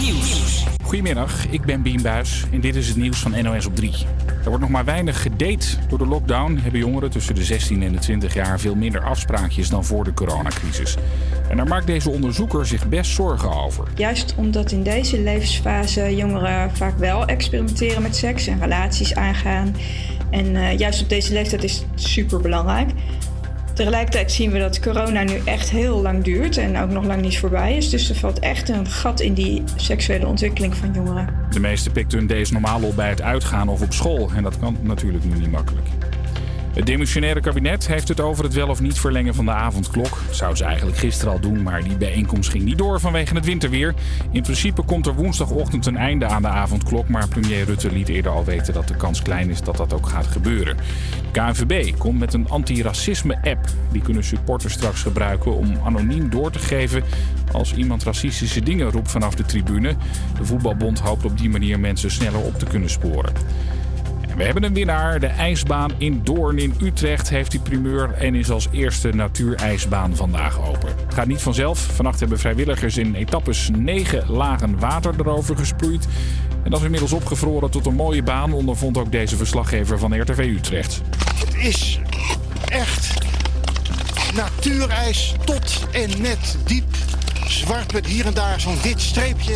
Nieuws. Goedemiddag, ik ben Bien Buis en dit is het nieuws van NOS op 3. Er wordt nog maar weinig gedate. Door de lockdown hebben jongeren tussen de 16 en de 20 jaar veel minder afspraakjes dan voor de coronacrisis. En daar maakt deze onderzoeker zich best zorgen over. Juist omdat in deze levensfase jongeren vaak wel experimenteren met seks en relaties aangaan. En uh, juist op deze leeftijd is het super belangrijk. Tegelijkertijd zien we dat corona nu echt heel lang duurt en ook nog lang niet voorbij is. Dus er valt echt een gat in die seksuele ontwikkeling van jongeren. De meesten pikten hun deze normaal op bij het uitgaan of op school. En dat kan natuurlijk nu niet makkelijk. Het demissionaire kabinet heeft het over het wel of niet verlengen van de avondklok. Dat zou ze eigenlijk gisteren al doen, maar die bijeenkomst ging niet door vanwege het winterweer. In principe komt er woensdagochtend een einde aan de avondklok, maar premier Rutte liet eerder al weten dat de kans klein is dat dat ook gaat gebeuren. KNVB komt met een antiracisme-app. Die kunnen supporters straks gebruiken om anoniem door te geven als iemand racistische dingen roept vanaf de tribune. De voetbalbond hoopt op die manier mensen sneller op te kunnen sporen. We hebben een winnaar. De ijsbaan in Doorn in Utrecht heeft die primeur en is als eerste natuurijsbaan vandaag open. Het gaat niet vanzelf. Vannacht hebben vrijwilligers in etappes negen lagen water erover gesproeid. En dat is inmiddels opgevroren tot een mooie baan, ondervond ook deze verslaggever van RTV Utrecht. Het is echt natuurijs tot en net diep. Zwart met hier en daar zo'n wit streepje.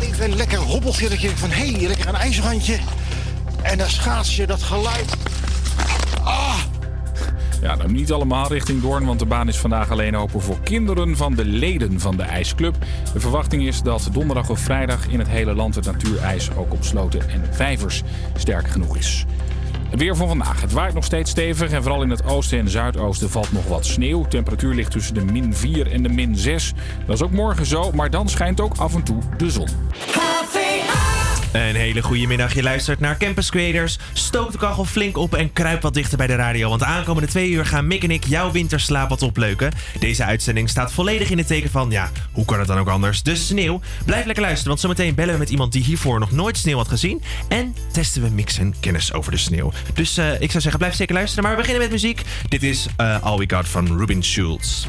Even een lekker hobbeltje dat je van hé, hey, lekker een ijsrandje. En dan schaats je dat geluid. Ah! Ja, nou niet allemaal richting Doorn, want de baan is vandaag alleen open voor kinderen van de leden van de ijsclub. De verwachting is dat donderdag of vrijdag in het hele land het natuurijs ook op sloten en vijvers sterk genoeg is. Het weer van vandaag. Het waait nog steeds stevig en vooral in het oosten en zuidoosten valt nog wat sneeuw. Temperatuur ligt tussen de min 4 en de min 6. Dat is ook morgen zo, maar dan schijnt ook af en toe de zon. Een hele goede middag. Je luistert naar Campus Creators. Stook de kachel flink op en kruip wat dichter bij de radio. Want de aankomende twee uur gaan Mick en ik jouw winterslaap wat opleuken. Deze uitzending staat volledig in het teken van, ja, hoe kan het dan ook anders? De sneeuw. Blijf lekker luisteren, want zometeen bellen we met iemand die hiervoor nog nooit sneeuw had gezien. En testen we Mix en kennis over de sneeuw. Dus uh, ik zou zeggen, blijf zeker luisteren. Maar we beginnen met muziek. Dit is uh, All We Got van Ruben Schulz.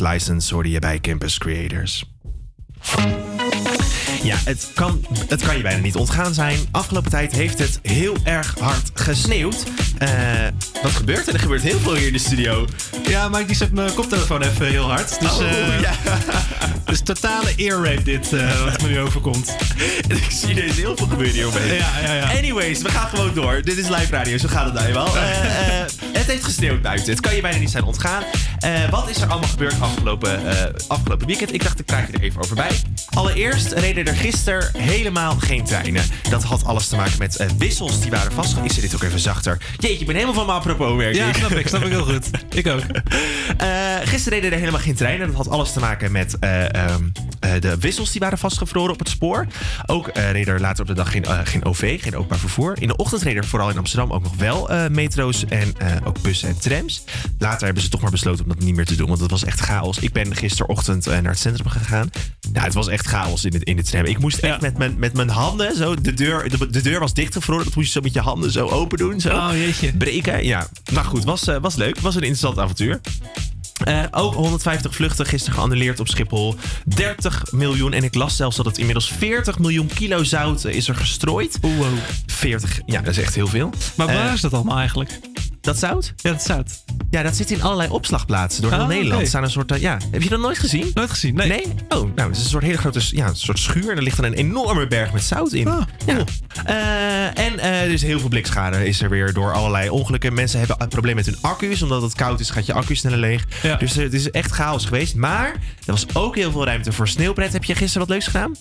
license hoorde je bij Campus Creators. Ja, het kan, het kan je bijna niet ontgaan zijn. Afgelopen tijd heeft het heel erg hard gesneeuwd. Uh, wat gebeurt er? Er gebeurt heel veel hier in de studio. Ja, maar die zet mijn koptelefoon even heel hard. Dus, oh, eh, ja. dus totale earrape dit, eh, wat me nu overkomt. Ik zie deze heel veel gebeuren hier. Ja, ja, ja. Anyways, we gaan gewoon door. Dit is live radio, zo gaat het nou daar wel heeft gesneeuwd buiten. Het kan je bijna niet zijn ontgaan. Eh, wat is er allemaal gebeurd afgelopen, eh, afgelopen weekend? Ik dacht, ik krijg je er even over bij. Allereerst reden er gisteren helemaal geen treinen. Dat had alles te maken met eh, wissels die waren vastgelegd. Is er dit ook even zachter. Jeetje, ik ben helemaal van mijn apropos, werk. Ja, snap ik. Snap ik heel goed. Ik ook. gisteren reden er helemaal geen treinen. Dat had alles te maken met ehm, de wissels die waren vastgevroren op het spoor. Ook eh, reed er later op de dag geen, eh, geen OV, geen openbaar vervoer. In de ochtend reden er vooral in Amsterdam ook nog wel eh, metro's en eh, ook bussen en trams. Later hebben ze toch maar besloten om dat niet meer te doen, want het was echt chaos. Ik ben gisterochtend eh, naar het centrum gegaan. Nou, het was echt chaos in, het, in de tram. Ik moest echt Ja. met, mijn, met mijn handen zo, de deur, de, de deur was dichtgevroren. Dat moest je zo met je handen zo open doen. Zo. Oh, jeetje. Breken, ja. Nou goed, was, eh, was leuk. Was een interessant avontuur. Eh, ook 150 vluchten gisteren geannuleerd op Schiphol. 30 miljoen. En ik las zelfs dat het inmiddels 40 miljoen kilo zout is er gestrooid. Oeh, wow. 40, ja, dat is echt heel veel. Maar waar Eh, is dat allemaal eigenlijk? Dat zout? Ja, dat zout. Ja, dat zit in allerlei opslagplaatsen door heel Ah, Nederland. Er staan een soort, eh, ja. Heb je dat nooit gezien? Nooit gezien, nee. Nee? Oh, nou, het is een soort hele grote ja, een soort schuur. En er ligt dan een enorme berg met zout in. Ah, ja. Eh, en eh, er is heel veel blikschade is er weer door allerlei ongelukken. Mensen hebben een probleem met hun accu's. Omdat het koud is, gaat je accu sneller leeg. Ja. Dus het is echt chaos geweest. Maar er was ook heel veel ruimte voor sneeuwpret. Heb je gisteren wat leuks gedaan?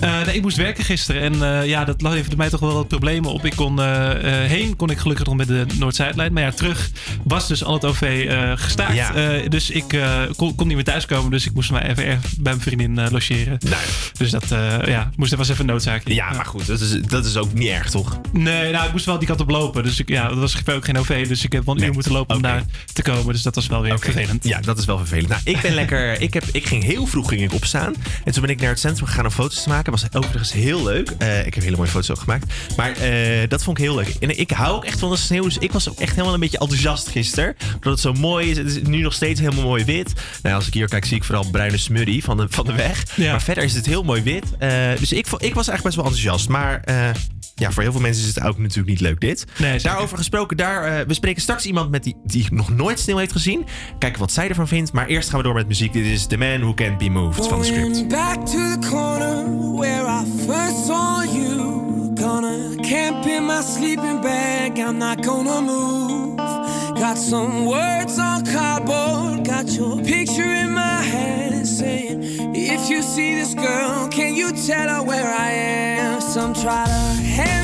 Nee, ik moest werken gisteren en ja, dat leverde mij toch wel wat problemen op. Ik kon heen, kon ik gelukkig nog met de Noord-Zuidlijn. Maar ja, terug was dus al het OV eh, gestaakt. Ja. Eh, dus ik eh, kon, kon niet meer thuiskomen. Dus ik moest mij even bij mijn vriendin logeren. Nou, Dus dat ja, moest, dat was even een noodzaak. ja, maar goed. Dat is, dat is ook niet erg, toch? Nee, nou, ik moest wel die kant op lopen. Dus ik, ja, dat was ook geen OV. Dus ik heb wel een Nee. uur moeten lopen om daar te komen. Dus dat was wel weer vervelend. Ja, dat is wel vervelend. Nou, ik ben lekker. Ik, heb, ik ging heel vroeg ging ik opstaan. En toen ben ik naar het centrum gegaan om foto's te maken. Was overigens heel leuk. Ik heb hele mooie foto's ook gemaakt. Maar dat vond ik heel leuk. En ik hou ook echt van de sneeuw. Dus ik was ook echt helemaal een beetje enthousiast gisteren. Omdat het zo mooi is. Het is nu nog steeds helemaal mooi wit. Nou, als ik hier kijk, zie ik vooral bruine smurrie van de, van de weg. Ja. Maar verder is het heel mooi wit. Eh, dus ik, ik was eigenlijk best wel enthousiast. Maar eh, ja, voor heel veel mensen is het ook natuurlijk niet leuk dit. Nee. Daarover gesproken, daar, eh, we spreken straks iemand met die, die nog nooit sneeuw heeft gezien. Kijken wat zij ervan vindt. Maar eerst gaan we door met muziek. Dit is The Man Who Can't Be Moved van de script. Back to the corner where I first saw you. Gonna camp in my sleeping bag. I'm not gonna move. Got some words on cardboard. Got your picture in my head saying, If you see this girl, can you tell her where I am? Some try to hand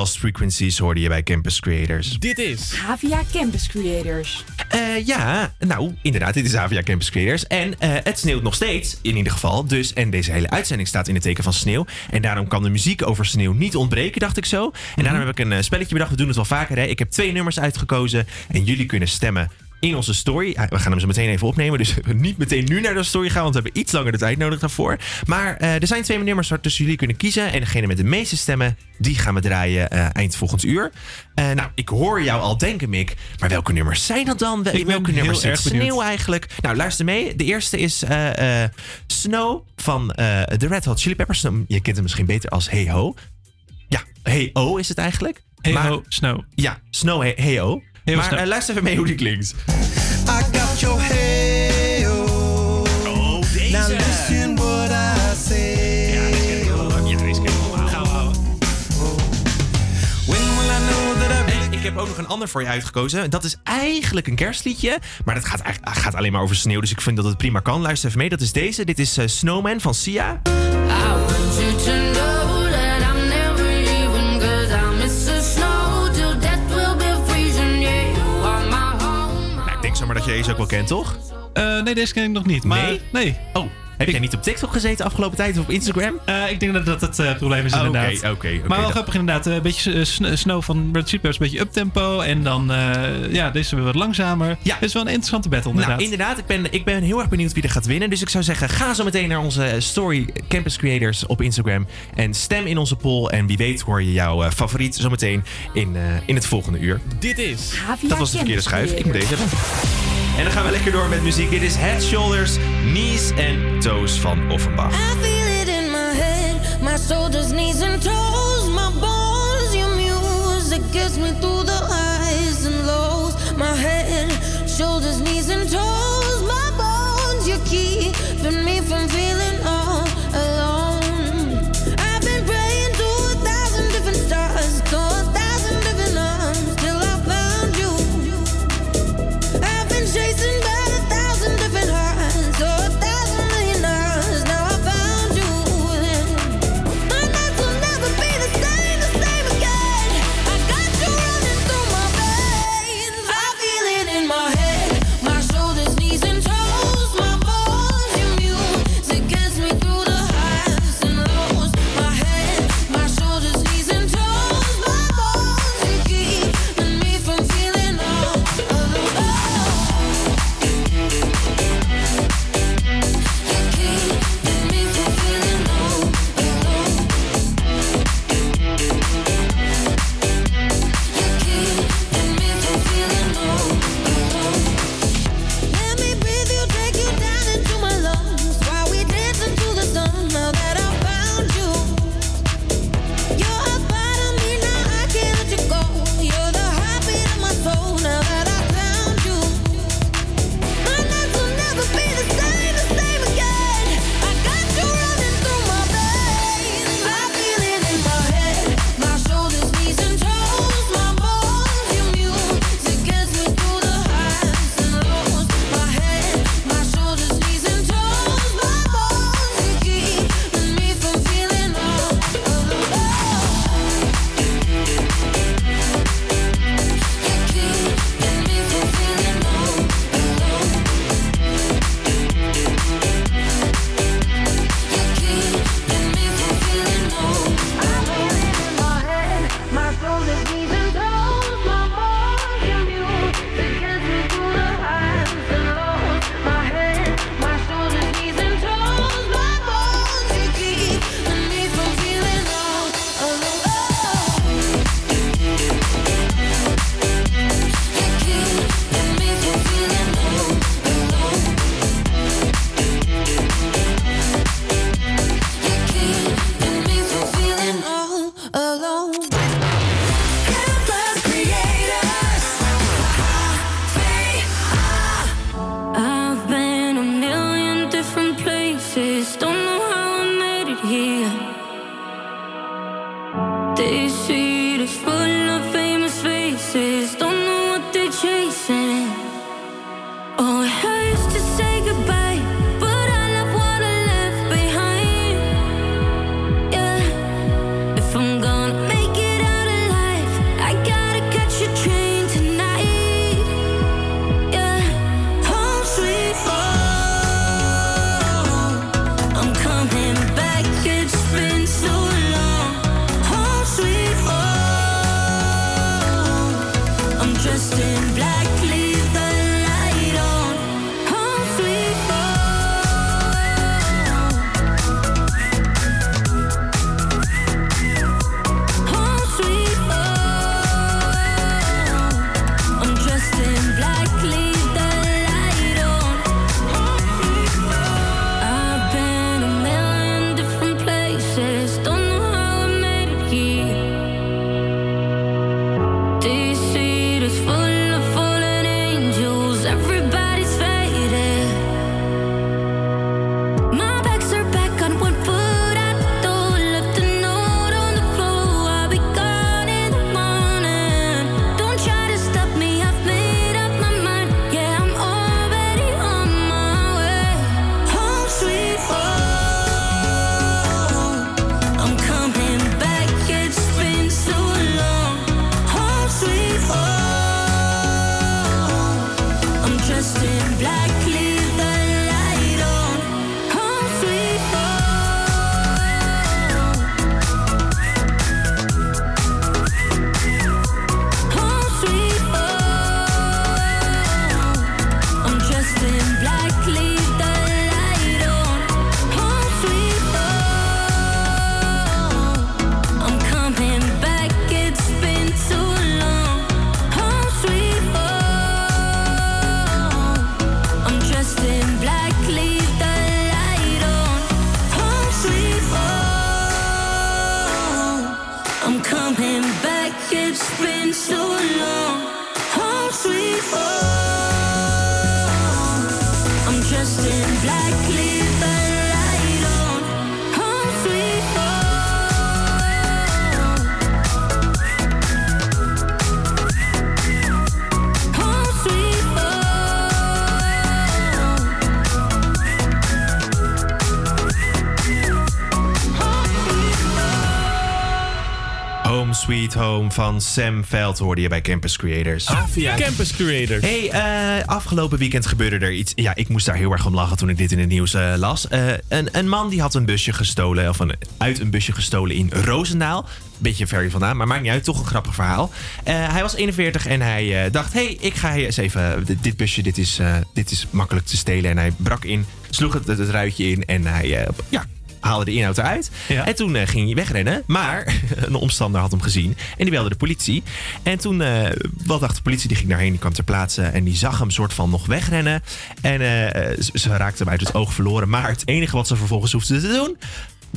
Lost Frequencies hoorde je bij Campus Creators. Dit is Havia Campus Creators. Eh, ja, nou, inderdaad, dit is Avia Campus Creators. En eh, het sneeuwt nog steeds, in ieder geval. Dus, en deze hele uitzending staat in het teken van sneeuw. En daarom kan de muziek over sneeuw niet ontbreken, dacht ik zo. En daarom heb ik een eh, spelletje bedacht. We doen het wel vaker, hè. Ik heb twee nummers uitgekozen. En jullie kunnen stemmen in onze story. Ja, We gaan hem zo meteen even opnemen. Dus niet meteen nu naar de story gaan, want we hebben iets langer de tijd nodig daarvoor. Maar eh, er zijn twee nummers waar tussen jullie kunnen kiezen. En degene met de meeste stemmen, die gaan we draaien eh, eind volgend uur. Eh, nou, ik hoor jou al denken, Mick. Maar welke nummers zijn dat dan? Ik welke nummers benieuwd. sneeuw eigenlijk? Nou, luister mee. De eerste is Snow van de Red Hot Chili Peppers. Je kent hem misschien beter als Hey Ho. Ja, Hey O is het eigenlijk. Hey Maar- Ho Snow. Ja, Snow Hey, hey O. Maar eh, luister even mee hoe die klinkt. I got your hey oh. Oh, deze. Now listen what I say. Ja, deze ken ik heel lang. Ja, deze ken ik allemaal. Gauw houden. When will I know that I En ik heb ook nog een ander voor je uitgekozen. Dat is eigenlijk een kerstliedje. Maar dat gaat, eigenlijk- gaat alleen maar over sneeuw. Dus ik vind dat het prima kan. Luister even mee. Dat is deze. Dit is eh, Snowman van Sia. I want you to know deze ook wel kent, toch? Eh, nee, deze ken ik nog niet. Maar, Nee? Nee. Oh, Heb jij niet op TikTok gezeten afgelopen tijd of op Instagram? Eh, ik denk dat dat het eh, probleem is Oh, inderdaad. oké, oké, oké, maar wel dat- grappig inderdaad. eh, Een beetje sn- Snow van Red Chili Peppers, een beetje uptempo. En dan, eh, ja, deze weer wat langzamer. Ja. Het is wel een interessante battle inderdaad. Nou, inderdaad. Ik ben, ik ben heel erg benieuwd wie er gaat winnen. Dus ik zou zeggen, ga zo meteen naar onze story Campus Creators op Instagram. En stem in onze poll. En wie weet hoor je jouw eh, favoriet zo meteen in, eh, in het volgende uur. Dit is... Dat was de verkeerde schuif. Ik moet deze hebben. En dan gaan we lekker door met muziek. Dit is Head, Shoulders, Knees en Toes van Offenbach. I feel it in my head, my shoulders, knees, and toes, my bones. Your music gets me through the highs and lows. My head, shoulders, knees, and toes, been so long. Home sweet home. I'm dressed in black, leave Sweet Home van Sam Veld hoorde je bij Campus Creators. Campus Creators. Hey, eh, afgelopen weekend gebeurde er iets. Ja, ik moest daar heel erg om lachen toen ik dit in het nieuws eh, las. Eh, een, een man die had een busje gestolen, of een, uit een busje gestolen in Roosendaal. Beetje ver vandaan, maar maakt niet uit. Toch een grappig verhaal. Hij was 41 en hij dacht: hey, ik ga eens even. Dit, dit busje, dit is, dit is makkelijk te stelen. En hij brak in, sloeg het, het, ruitje in en hij. ja, haalde de inhoud eruit. En toen eh, ging hij wegrennen. Maar een omstander had hem gezien. En die belde de politie. En toen, eh, wat dacht de politie? Die ging daarheen, die kwam ter plaatse. En die zag hem soort van nog wegrennen. En eh, ze, ze raakte hem uit het oog verloren. Maar het enige wat ze vervolgens hoefde te doen...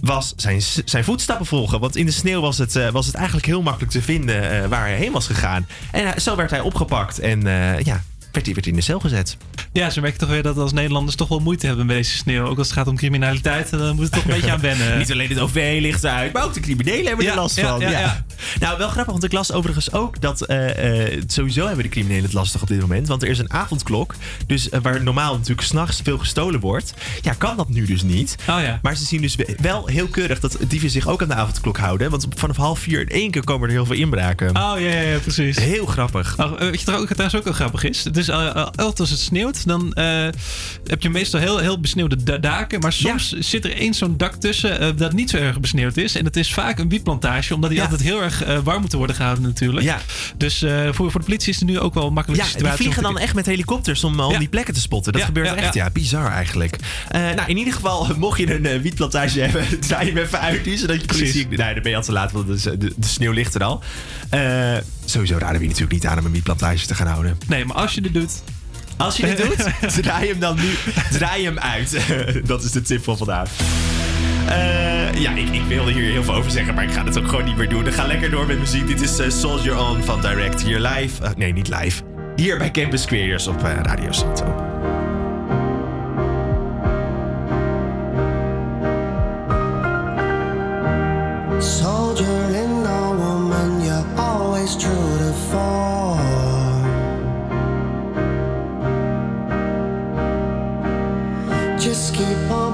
was zijn, zijn voetstappen volgen. Want in de sneeuw was het, was het eigenlijk heel makkelijk te vinden... waar hij heen was gegaan. En zo werd hij opgepakt. En ja, werd hij, in de cel gezet. Ja, ze merken toch weer dat als Nederlanders toch wel moeite hebben met deze sneeuw. Ook als het gaat om criminaliteit, dan moet het toch een beetje aan wennen. Niet alleen het OV ligt eruit, maar ook de criminelen hebben er last van. ja. Nou, wel grappig, want ik las overigens ook dat eh, eh, sowieso hebben de criminelen het lastig op dit moment. Want er is een avondklok, dus eh, waar normaal natuurlijk s'nachts veel gestolen wordt. Ja, kan dat nu dus niet. Oh ja. Maar ze zien dus we- wel heel keurig dat dieven zich ook aan de avondklok houden. Want vanaf half vier in één keer komen er heel veel inbraken. Oh ja, ja, ja, precies. Heel grappig. Oh, weet je trouwens ook, trouwens ook wel grappig is? Is eh, eh, als het sneeuwt, dan eh, heb je meestal heel, heel besneeuwde da- daken. Maar soms zit er één zo'n dak tussen dat niet zo erg besneeuwd is. En dat is vaak een wietplantage, omdat die Ja. altijd heel erg warm moeten worden gehouden natuurlijk. Ja. Dus voor, voor de politie is het nu ook wel een makkelijke Ja, die situatie. vliegen dan echt met helikopters om, om Ja. die plekken te spotten. Dat gebeurt echt, ja. bizar eigenlijk. Nou, in ieder geval, mocht je een wietplantage hebben, draai hem even uit nu, zodat je Precies. politie... Nee, dan ben je al te laat, want de, de, de sneeuw ligt er al. Sowieso raden we je natuurlijk niet aan om een wietplantage te gaan houden. Nee, maar als je dit doet... Als je dit doet, draai hem dan nu draai hem uit. dat is de tip van vandaag. Eh, ja, ik, ik wilde hier heel veel over zeggen, maar ik ga het ook gewoon niet meer doen. Ik ga lekker door met muziek. Dit is eh, Soldier On van Direct hier live. Eh, nee, niet live. Hier bij Campus Creators op Radio Salto. Soldier in a woman, you're always true to form. Keep on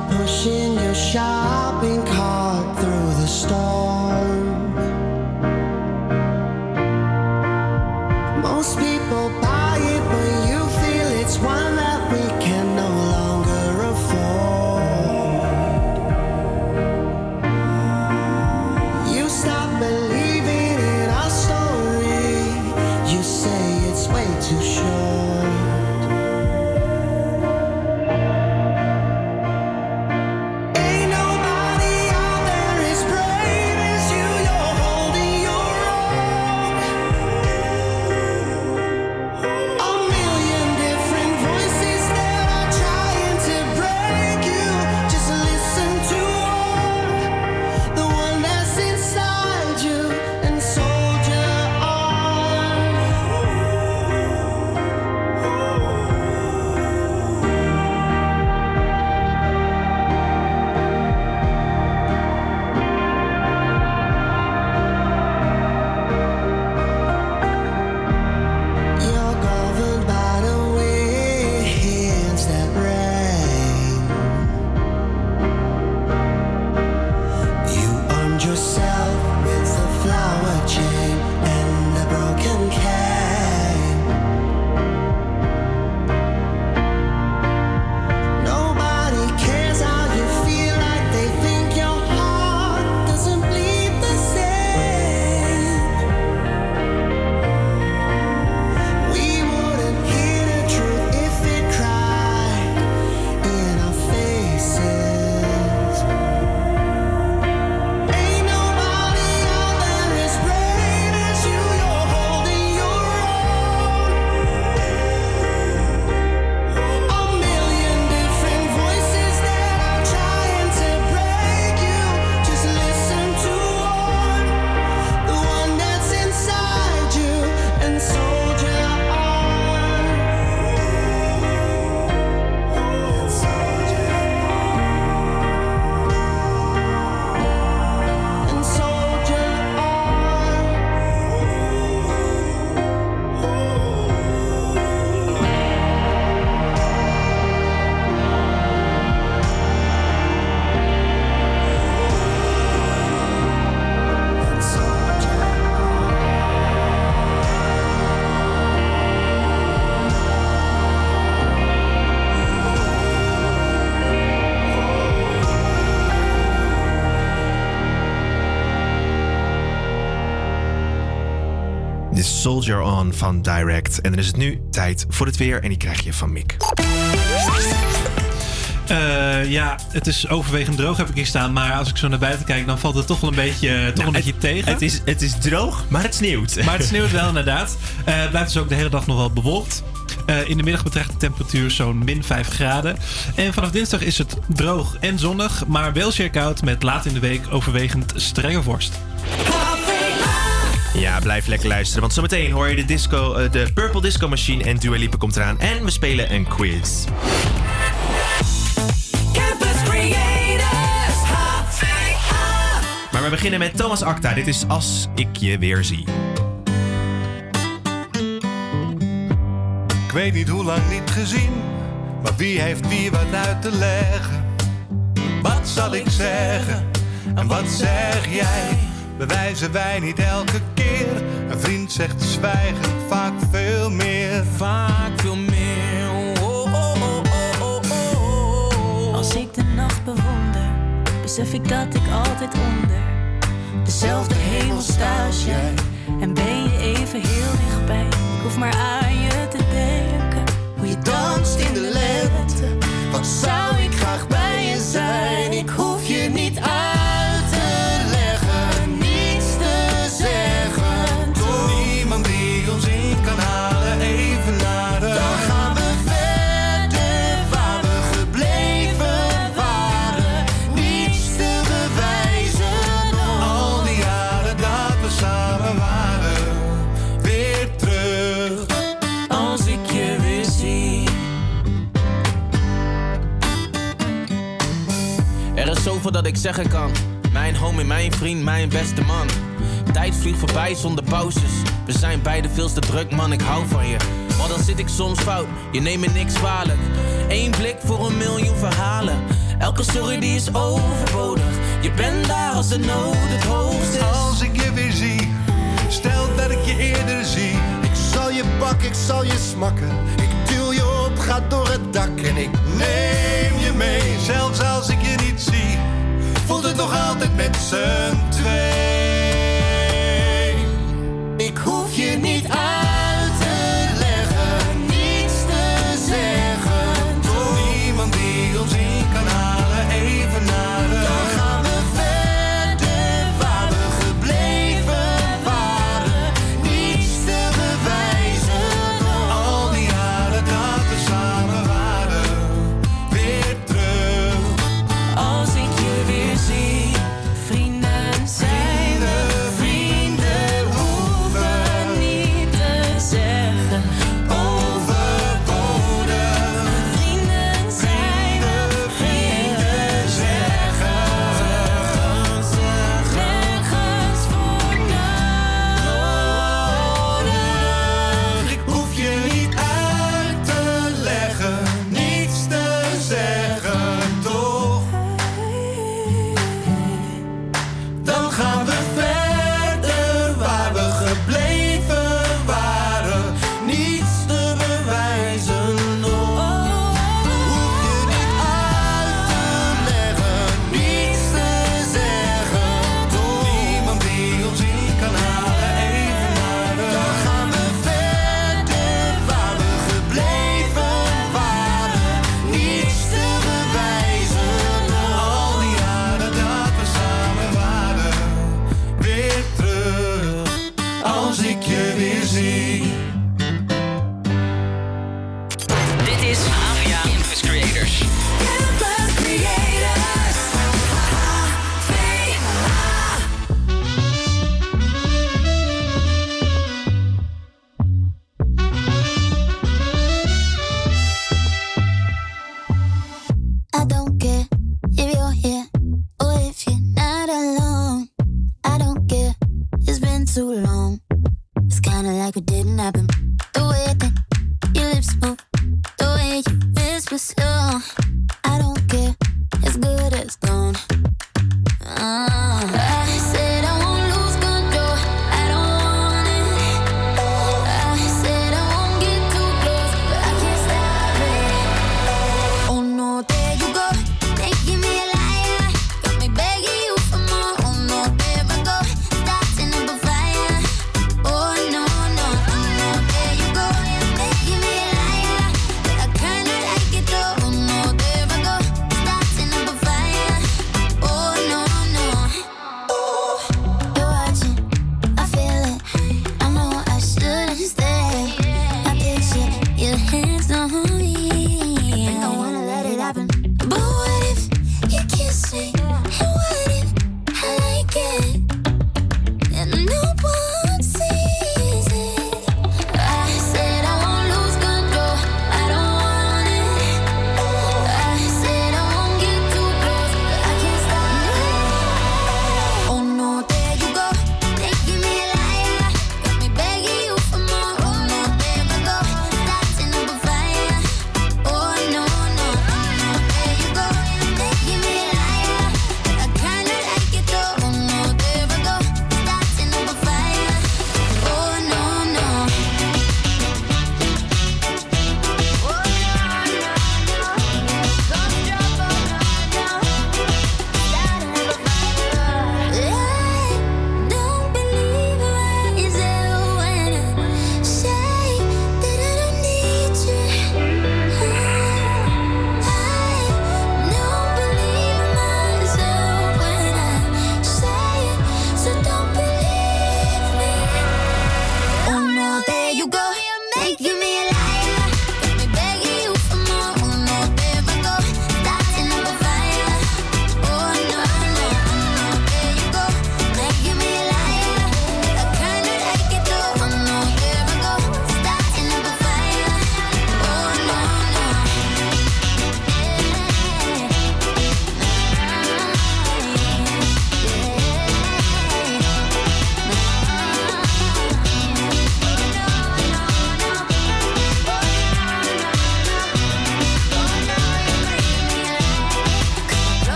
Soldier On van Direct. En dan is het nu tijd voor het weer en die krijg je van Mick. Eh, ja, het is overwegend droog heb ik hier staan. Maar als ik zo naar buiten kijk, dan valt het toch wel een beetje, toch een beetje tegen. Het is, het is droog, maar het sneeuwt. Maar het sneeuwt wel inderdaad. Eh, het blijft dus ook de hele dag nog wel bewolkt. Eh, in de middag betreft de temperatuur zo'n min 5 graden. En vanaf dinsdag is het droog en zonnig, maar wel zeer koud met laat in de week overwegend strenge vorst. Ja, blijf lekker luisteren, want zometeen hoor je de, disco, eh, de Purple Disco Machine en Dua Lipa komt eraan. En we spelen een quiz. Campus Creators. Maar we beginnen met Thomas Acta. Dit is Als ik je weer zie. Ik weet niet hoe lang niet gezien, maar wie heeft wie wat uit te leggen? Wat zal ik zeggen en wat zeg jij? Bewijzen wij niet elke keer? Een vriend zegt zwijgen vaak veel meer. Vaak veel meer. Oh, oh, oh, oh, oh, oh. Als ik de nacht bewonder, besef ik dat ik altijd onder dezelfde hemel sta als jij. En ben je even heel dichtbij. Ik hoef maar aan je te denken. Hoe je danst in de lente. Wat zou zeggen kan. Mijn homie, mijn vriend, mijn beste man. Tijd vliegt voorbij zonder pauzes. We zijn beide veel te druk, man, ik hou van je. Maar dan zit ik soms fout, je neemt me niks kwalijk. Eén blik voor een miljoen verhalen. Elke sorry die is overbodig. Je bent daar als de nood het hoogst is. Als ik je weer zie, stel dat ik je eerder zie. Ik zal je pakken, ik zal je smakken. Ik duw je op, ga door het dak en ik Neem je mee, zelfs als ik je niet zie. Nog altijd met z'n twee.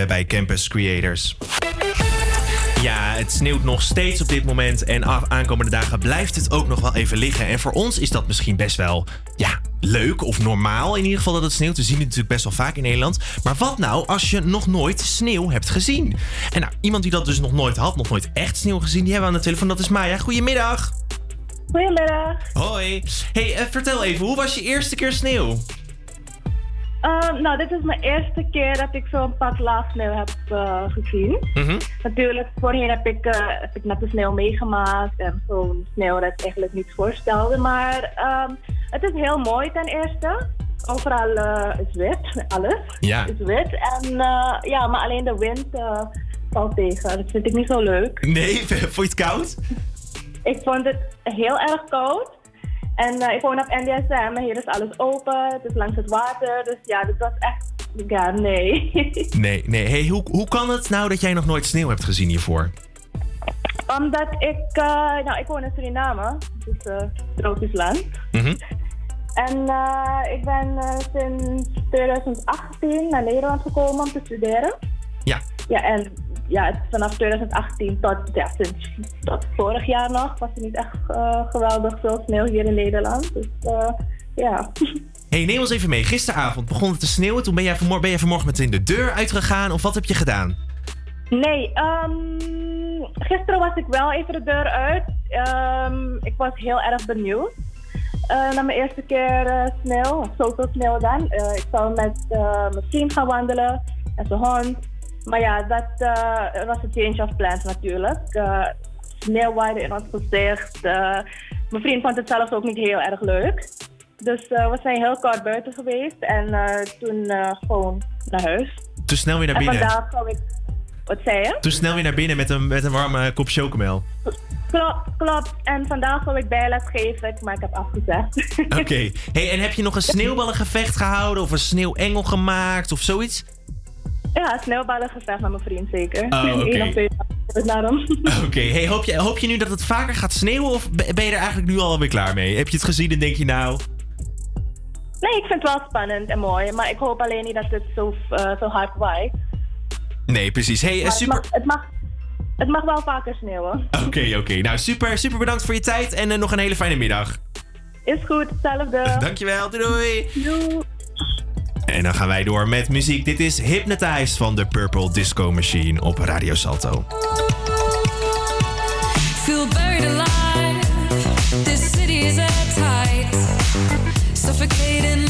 Je bij Campus Creators. Ja, het sneeuwt nog steeds op dit moment en aankomende dagen blijft het ook nog wel even liggen. En voor ons is dat misschien best wel, ja, leuk of normaal in ieder geval dat het sneeuwt. We zien het natuurlijk best wel vaak in Nederland. Maar wat nou als je nog nooit sneeuw hebt gezien? En nou, iemand die dat dus nog nooit had, nog nooit echt sneeuw gezien, die hebben we aan de telefoon. Dat is Maya. Goedemiddag. Goedemiddag. Hoi. Hey, eh, vertel even, hoe was je eerste keer sneeuw? Nou, dit is mijn eerste keer dat ik zo'n pak laag sneeuw heb eh, gezien. Mhm. Natuurlijk, voorheen heb ik, heb ik net de sneeuw meegemaakt en zo'n sneeuw dat ik eigenlijk niet voorstelde. Maar ehm, het is heel mooi ten eerste. Overal eh, is wit, alles Ja. is wit. En ja, maar alleen de wind valt tegen. Dat vind ik niet zo leuk. Nee, vond je het koud? Ik vond het heel erg koud. En eh, ik woon op NDSM en hier is alles open. Het is langs het water. Dus ja, dit was echt... Ja, nee. Nee, nee. Hey, hoe, hoe kan het nou dat jij nog nooit sneeuw hebt gezien hiervoor? Omdat ik... eh, nou, ik woon in Suriname. Dus uh, tropisch land. Mhm. En ik ben sinds 2018 naar Nederland gekomen om te studeren. Ja. Ja, en ja, vanaf 2018 tot, ja, sinds, tot vorig jaar nog was het niet echt eh, geweldig veel sneeuw hier in Nederland. Dus eh, ja. Hey, neem ons even mee. Gisteravond begon het te sneeuwen. Toen ben jij, vanmorgen, ben jij vanmorgen meteen de deur uitgegaan. Of wat heb je gedaan? Nee, ehm, gisteren was ik wel even de deur uit. Ehm, ik was heel erg benieuwd. Eh naar mijn eerste keer sneeuw, zoveel sneeuw dan. Ik zou met mijn vriend gaan wandelen en zijn hond. Maar ja, dat eh, was een change of plans natuurlijk. Eh sneeuw waaide in ons gezicht. Eh, mijn vriend vond het zelfs ook niet heel erg leuk. Dus eh, we zijn heel kort buiten geweest en eh, toen eh, gewoon naar huis. Toen snel weer naar En binnen. vandaag zou ik... Wat zei je? Toen snel weer naar binnen met een, met een warme kop chocomel. Klopt, klopt. En vandaag wil ik bijles geven, maar ik heb afgezegd. Oké. Hey, en heb je nog een sneeuwballengevecht gehouden? Of een sneeuwengel gemaakt? Of zoiets? Ja, sneeuwballen gezegd met mijn vriend zeker. Oh, oké. Hem. Oké. Hey, hoop, je, hoop je nu dat het vaker gaat sneeuwen? Of ben je er eigenlijk nu al weer klaar mee? Heb je het gezien en denk je nou... Nee, ik vind het wel spannend en mooi. Maar ik hoop alleen niet dat het zo, eh, zo hard waait. Nee, precies. Hey, eh, super... Het, mag, het, mag, het mag wel vaker sneeuwen. Oké, oké. Nou, super, super bedankt voor je tijd. En eh, nog een hele fijne middag. Is goed, hetzelfde. Dankjewel, doei doei. Doei. En dan gaan wij door met muziek. Dit is Hypnotized van de Purple Disco Machine op Radio Salto. Feel buried alive. This city is tight. Suffocating,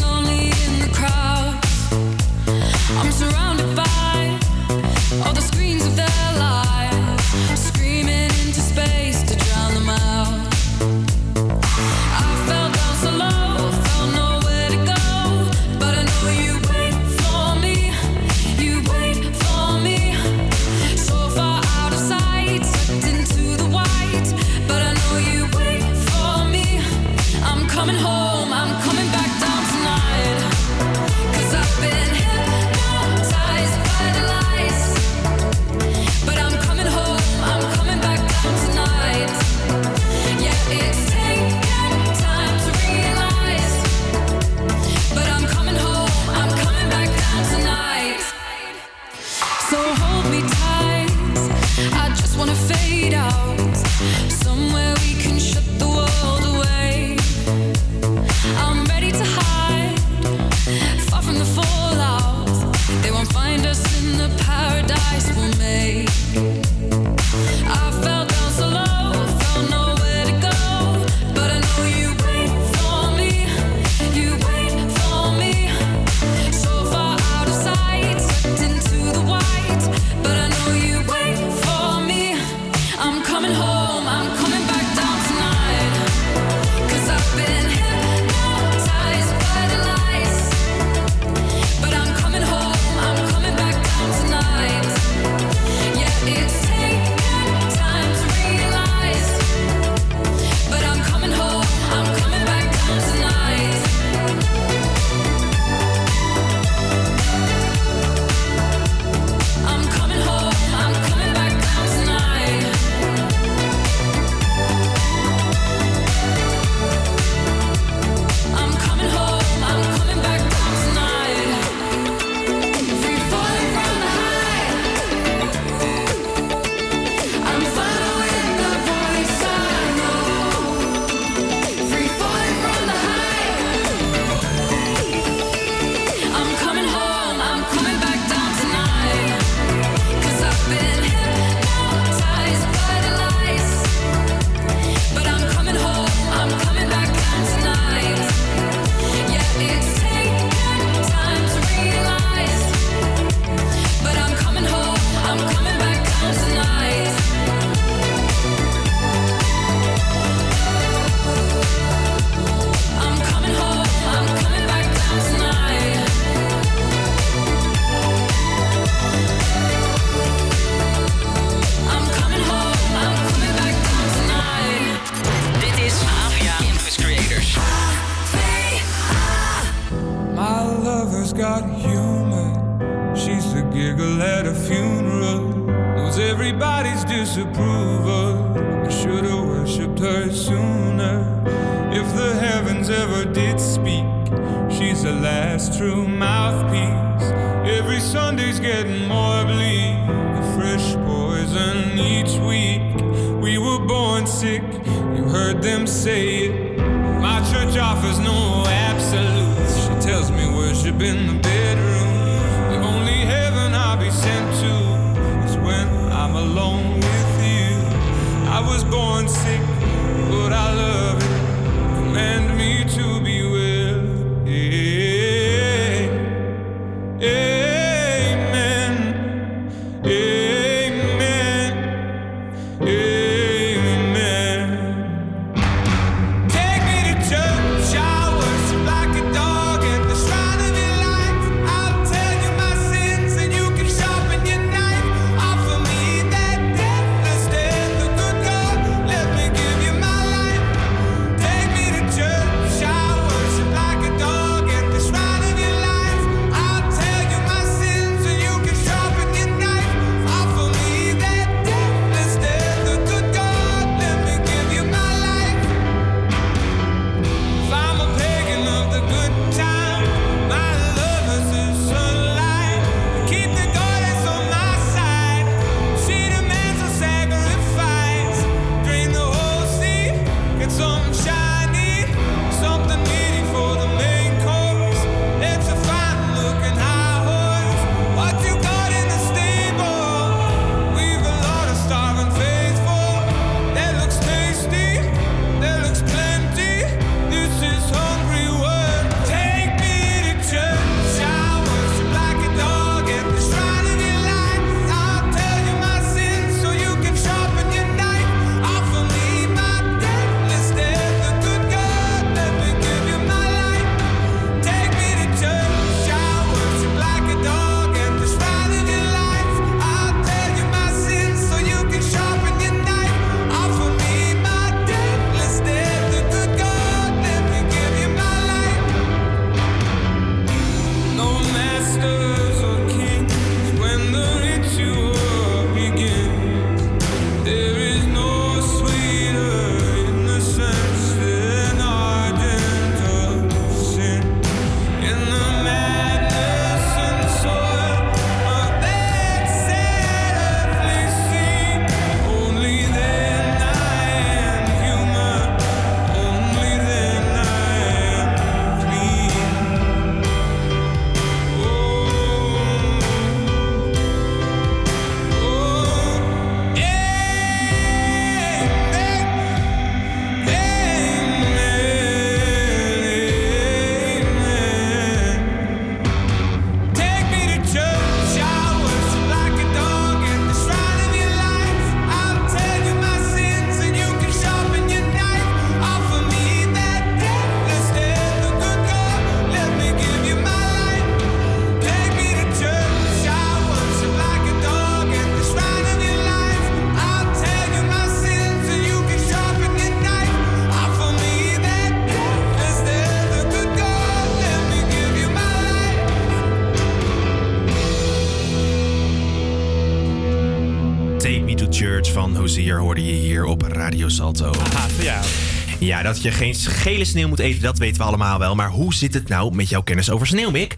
je geen gele sneeuw moet eten, dat weten we allemaal wel. Maar hoe zit het nou met jouw kennis over sneeuw, Mick?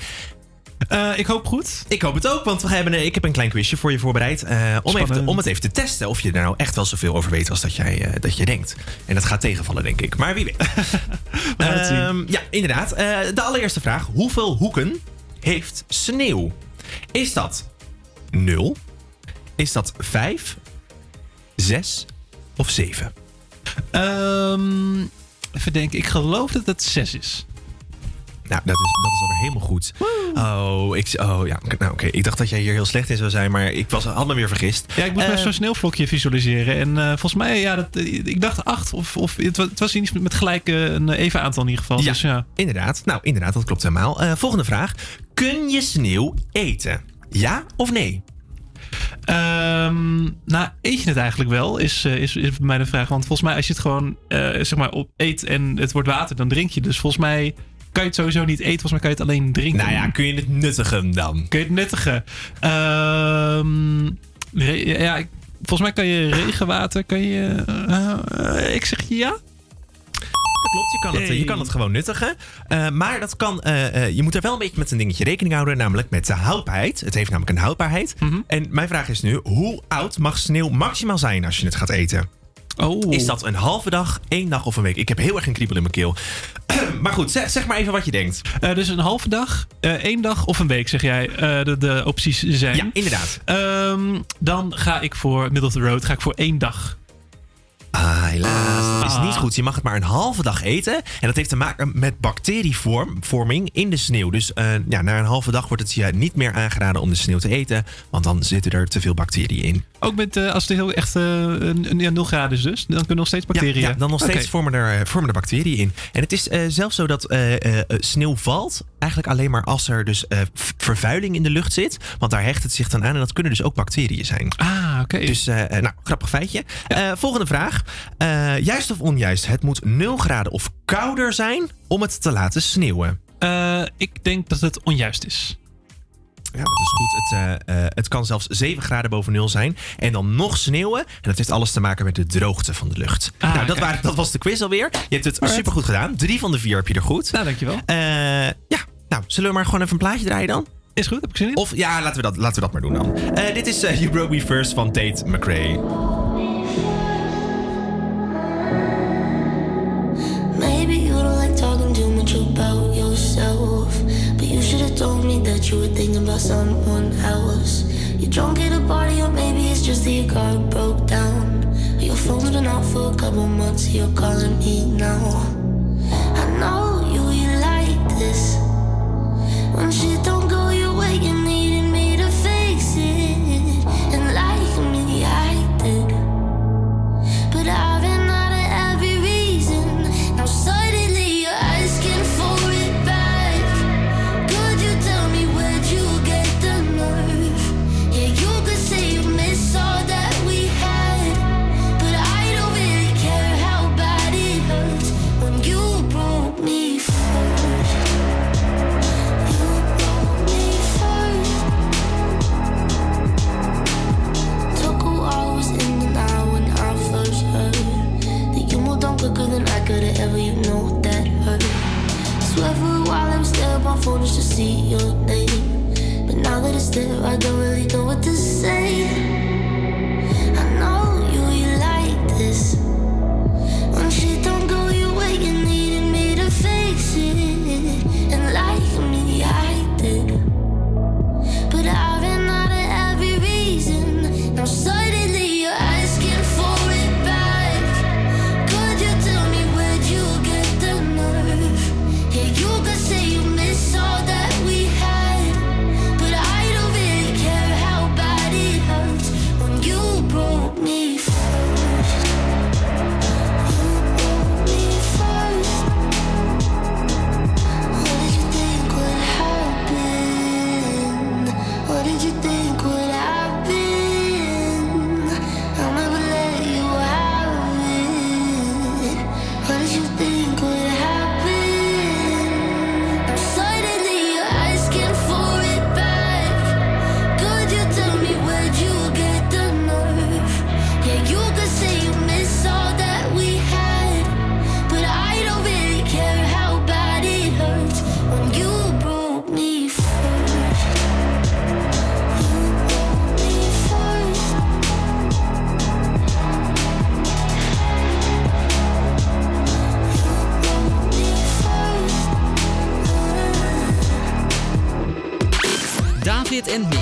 Eh, ik hoop goed. Ik hoop het ook, want we hebben, eh, ik heb een klein quizje voor je voorbereid. Eh, om, even om het even te testen of je er nou echt wel zoveel over weet als dat jij, dat je denkt. En dat gaat tegenvallen, denk ik. Maar wie weet. we gaan het zien. Ehm, ja, inderdaad. de allereerste vraag. Hoeveel hoeken heeft sneeuw? Is dat 0? Is dat 5? 6 of 7? Um, ehm, Even denken, ik geloof dat het 6 is. Nou, dat is, dat is alweer helemaal goed. Oh, ik, oh ja, nou, oké. Ik dacht dat jij hier heel slecht in zou zijn, maar ik was, had me weer vergist. Ja, ik moest uh, zo'n sneeuwvlokje visualiseren. En eh, volgens mij, ja, dat, eh, ik dacht acht of, of het, was, iets met gelijk een even aantal in ieder geval. Ja, dus, ja. inderdaad. Nou, inderdaad, dat klopt helemaal. Volgende vraag. Kun je sneeuw eten? Ja of nee? Um, nou, eet je het eigenlijk wel, is, eh, is, is bij mij de vraag. Want volgens mij, als je het gewoon eh, zeg maar op eet en het wordt water, dan drink je. Dus volgens mij kan je het sowieso niet eten. Volgens mij kan je het alleen drinken. Nou ja, kun je het nuttigen dan? Kun je het nuttigen? Um, ja, volgens mij kan je regenwater, kan je... Eh, ik zeg ja. Klopt, je kan het, je kan het gewoon nuttigen. Eh, maar dat kan, eh, eh, je moet er wel een beetje met een dingetje rekening houden, namelijk met de houdbaarheid. Het heeft namelijk een houdbaarheid. Mhm. En mijn vraag is nu, hoe oud mag sneeuw maximaal zijn als je het gaat eten? Oh. Is dat een halve dag, één dag of een week? Ik heb heel erg een kriebel in mijn keel. maar goed, zeg, zeg maar even wat je denkt. Eh, dus een halve dag, eh, één dag of een week, zeg jij, eh, de, de opties zijn. Ja, inderdaad. Ehm, dan ga ik voor middle of the road, ga ik voor één dag. Ah, helaas. Dat is Ah. niet goed. Je mag het maar een halve dag eten. En dat heeft te maken met bacterievorming in de sneeuw. Dus eh, ja, na een halve dag wordt het je niet meer aangeraden om de sneeuw te eten. Want dan zitten er te veel bacteriën in. Ook met, eh, als het heel echt eh, een- ja, 0 graden is dus, dan kunnen nog steeds bacteriën. Ja, ja, dan nog steeds vormen, er, eh, vormen er bacteriën in. En het is eh, zelfs zo dat eh, eh, eh, sneeuw valt eigenlijk alleen maar als er dus eh, vervuiling in de lucht zit. Want daar hecht het zich dan aan en dat kunnen dus ook bacteriën zijn. Ah, oké. Dus, eh, eh, nou, grappig feitje. Eh, volgende vraag. Eh, juist of onjuist? Het moet 0 graden of kouder zijn om het te laten sneeuwen. Eh, ik denk dat het onjuist is. Ja, dat is goed. Het, eh, eh, het kan zelfs 7 graden boven nul zijn. En dan nog sneeuwen. En dat heeft alles te maken met de droogte van de lucht. nou, dat, waren, dat was de quiz alweer. Je hebt het Alright. supergoed gedaan. Drie van de vier heb je er goed. Nou, dankjewel. Eh, ja, nou, zullen we maar gewoon even een plaatje draaien dan? Is goed, heb ik zin in. Of ja, laten we dat, laten we dat maar doen dan. Eh, dit is You Broke Me First van Tate McRae. Maybe you don't like talking too much about yourself. You should have told me that you were thinking about someone else. You're drunk at a party, or maybe it's just that your car broke down. Your phone's been out for a couple months, you're calling me now. I know you, you like this. When shit don't see your name, but now that it's there, I don't really know David en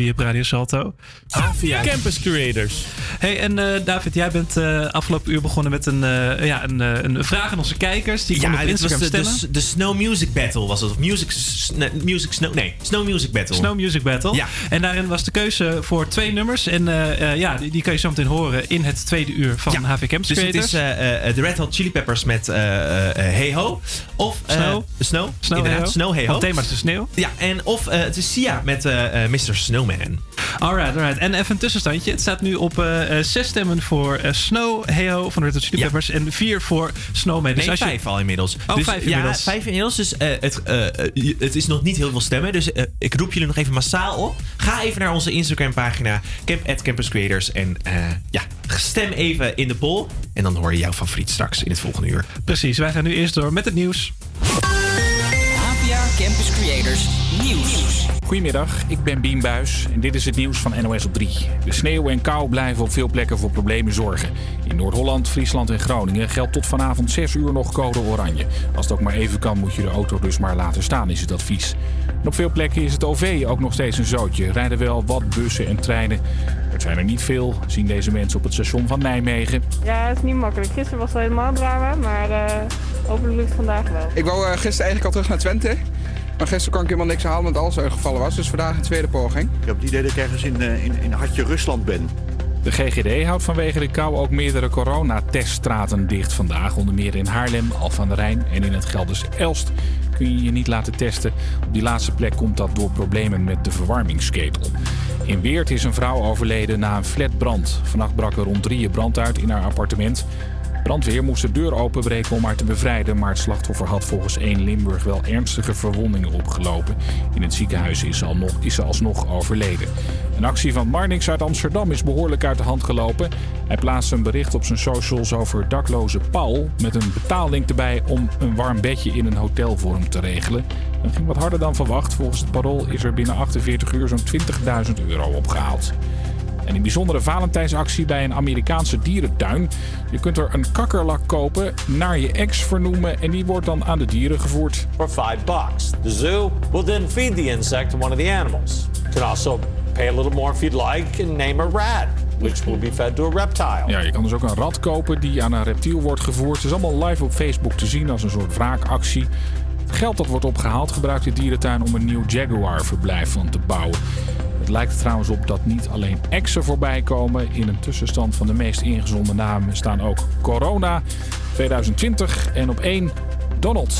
Je op Radio Salto. Avia Campus Creators. Hey, en eh, David, jij bent eh, afgelopen uur begonnen met een, eh, ja, een, een vraag aan onze kijkers. Die Ja, op dit was Instagram de, de, de Snow Music Battle was het. Of Music, nee, music Snow, nee, Snow Music Battle. Snow Music Battle. Ja. En daarin was de keuze voor twee nummers. En eh, ja, die, die kun je zo meteen horen in het tweede uur van HV Campus Dus het is eh, eh, de Red Hot Chili Peppers met Hey Ho. Of Snow. Snow. Snow, inderdaad, Hey Ho. Snow Hey Ho. Het thema is de sneeuw. Ja, en of het is Sia met Mr. Snowman. Alright, alright. En even een tussenstandje. Het staat nu op eh, eh, zes stemmen voor eh, Snow, Heyo van de Red Hot Chili Peppers. En vier voor Snowman. Dus nee, als je- vijf al inmiddels. Oh, dus, vijf Ja, inmiddels. vijf inmiddels. Dus eh, het, je- het is nog niet heel veel stemmen. Dus ik roep jullie nog even massaal op. Ga even naar onze Instagram pagina. Camp at Campus Creators. En eh, ja, stem even in de poll. En dan hoor je jouw favoriet straks in het volgende uur. Precies, wij gaan nu eerst door met het nieuws. APA Campus Creators Nieuws. Goedemiddag, ik ben Bien Buis en dit is het nieuws van NOS op 3. De sneeuw en kou blijven op veel plekken voor problemen zorgen. In Noord-Holland, Friesland en Groningen geldt tot vanavond 6 uur nog code oranje. Als het ook maar even kan, moet je de auto dus maar laten staan, is het advies. En op veel plekken is het OV ook nog steeds een zootje. Rijden wel wat bussen en treinen. Het zijn er niet veel, zien deze mensen op het station van Nijmegen. Ja, het is niet makkelijk. Gisteren was het helemaal drama, maar eh, hopelijk lukt het vandaag wel. Ik wou eh, gisteren eigenlijk al terug naar Twente. Maar gisteren kon ik helemaal niks halen omdat alles uitgevallen was. Dus vandaag een tweede poging. Ik heb het idee dat ik ergens in, eh, in, in Hartje Rusland ben. De GGD houdt vanwege de kou ook meerdere coronateststraten dicht vandaag. Onder meer in Haarlem, Alphen aan de Rijn en in het Gelders Elst kun je je niet laten testen. Op die laatste plek komt dat door problemen met de verwarmingsketel. In Weert is een vrouw overleden na een flatbrand. Vannacht brak er rond drieën brand uit in haar appartement. Brandweer moest de deur openbreken om haar te bevrijden, maar het slachtoffer had volgens 1 Limburg wel ernstige verwondingen opgelopen. In het ziekenhuis is ze, al nog, is alsnog overleden. Een actie van Marnix uit Amsterdam is behoorlijk uit de hand gelopen. Hij plaatste een bericht op zijn socials over dakloze Paul met een betaallink erbij om een warm bedje in een hotel voor hem te regelen. Dat ging wat harder dan verwacht. Volgens het parool is er binnen 48 uur zo'n 20.000 euro opgehaald. En een bijzondere Valentijnsactie bij een Amerikaanse dierentuin. Je kunt er een kakkerlak kopen, naar je ex vernoemen en die wordt dan aan de dieren gevoerd. for five bucks. The zoo will then feed the insect to one of the animals. You can also pay a little more if you'd like and name a rat, which will be fed to a reptile. Ja, je kan dus ook een rat kopen die aan een reptiel wordt gevoerd. Het is allemaal live op Facebook te zien als een soort wraakactie. Het geld dat wordt opgehaald gebruikt de dierentuin om een nieuw Jaguar-verblijf van te bouwen. Het lijkt er trouwens op dat niet alleen exen voorbij komen. In een tussenstand van de meest ingezonden namen staan ook Corona 2020 en op 1 Donald.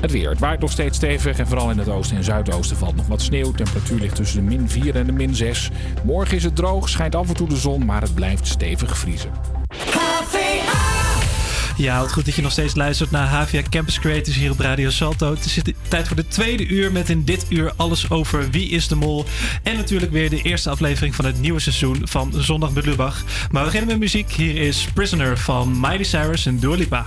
Het weer. Het waait nog steeds stevig en vooral in het oosten en zuidoosten valt nog wat sneeuw. Temperatuur ligt tussen de min 4 en de min 6. Morgen is het droog, schijnt af en toe de zon, maar het blijft stevig vriezen. Ja, goed dat je nog steeds luistert naar HVA Campus Creators hier op Radio Salto. Het is tijd voor de tweede uur met in dit uur alles over Wie is de Mol. En natuurlijk weer de eerste aflevering van het nieuwe seizoen van Zondag met Lubach. Maar we beginnen met muziek. Hier is Prisoner van Miley Cyrus en Dua Lipa.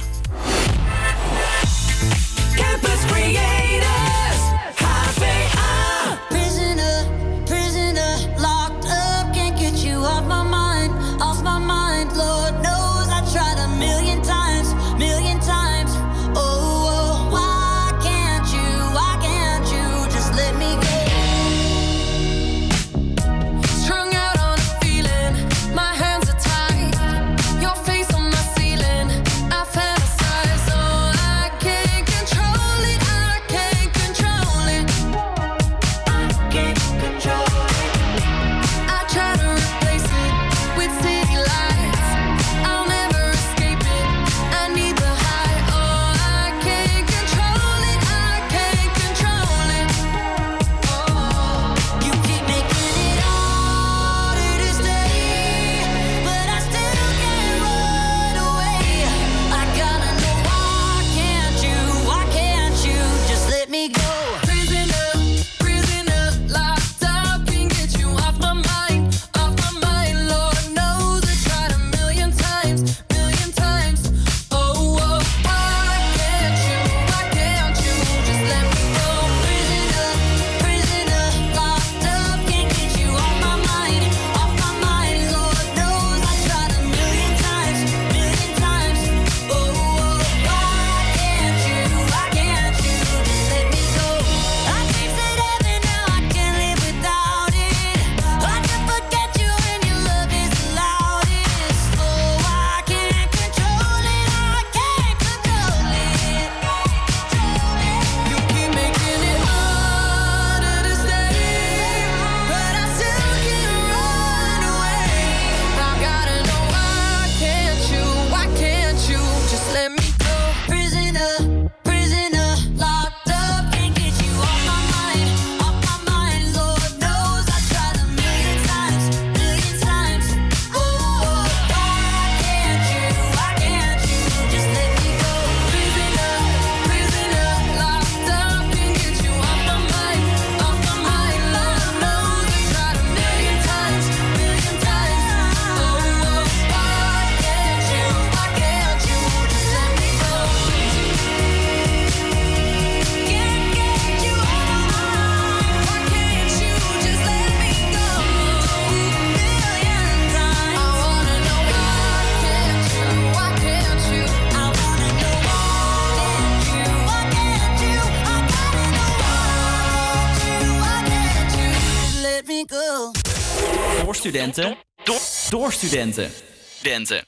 Studenten. Door, door studenten. Studenten.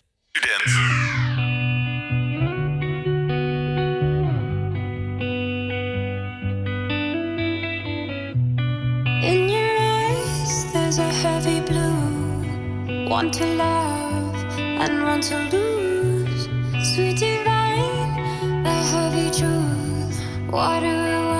In your eyes, there's a heavy blue. Want to love and want to lose. Sweet divine, the heavy truth. Water and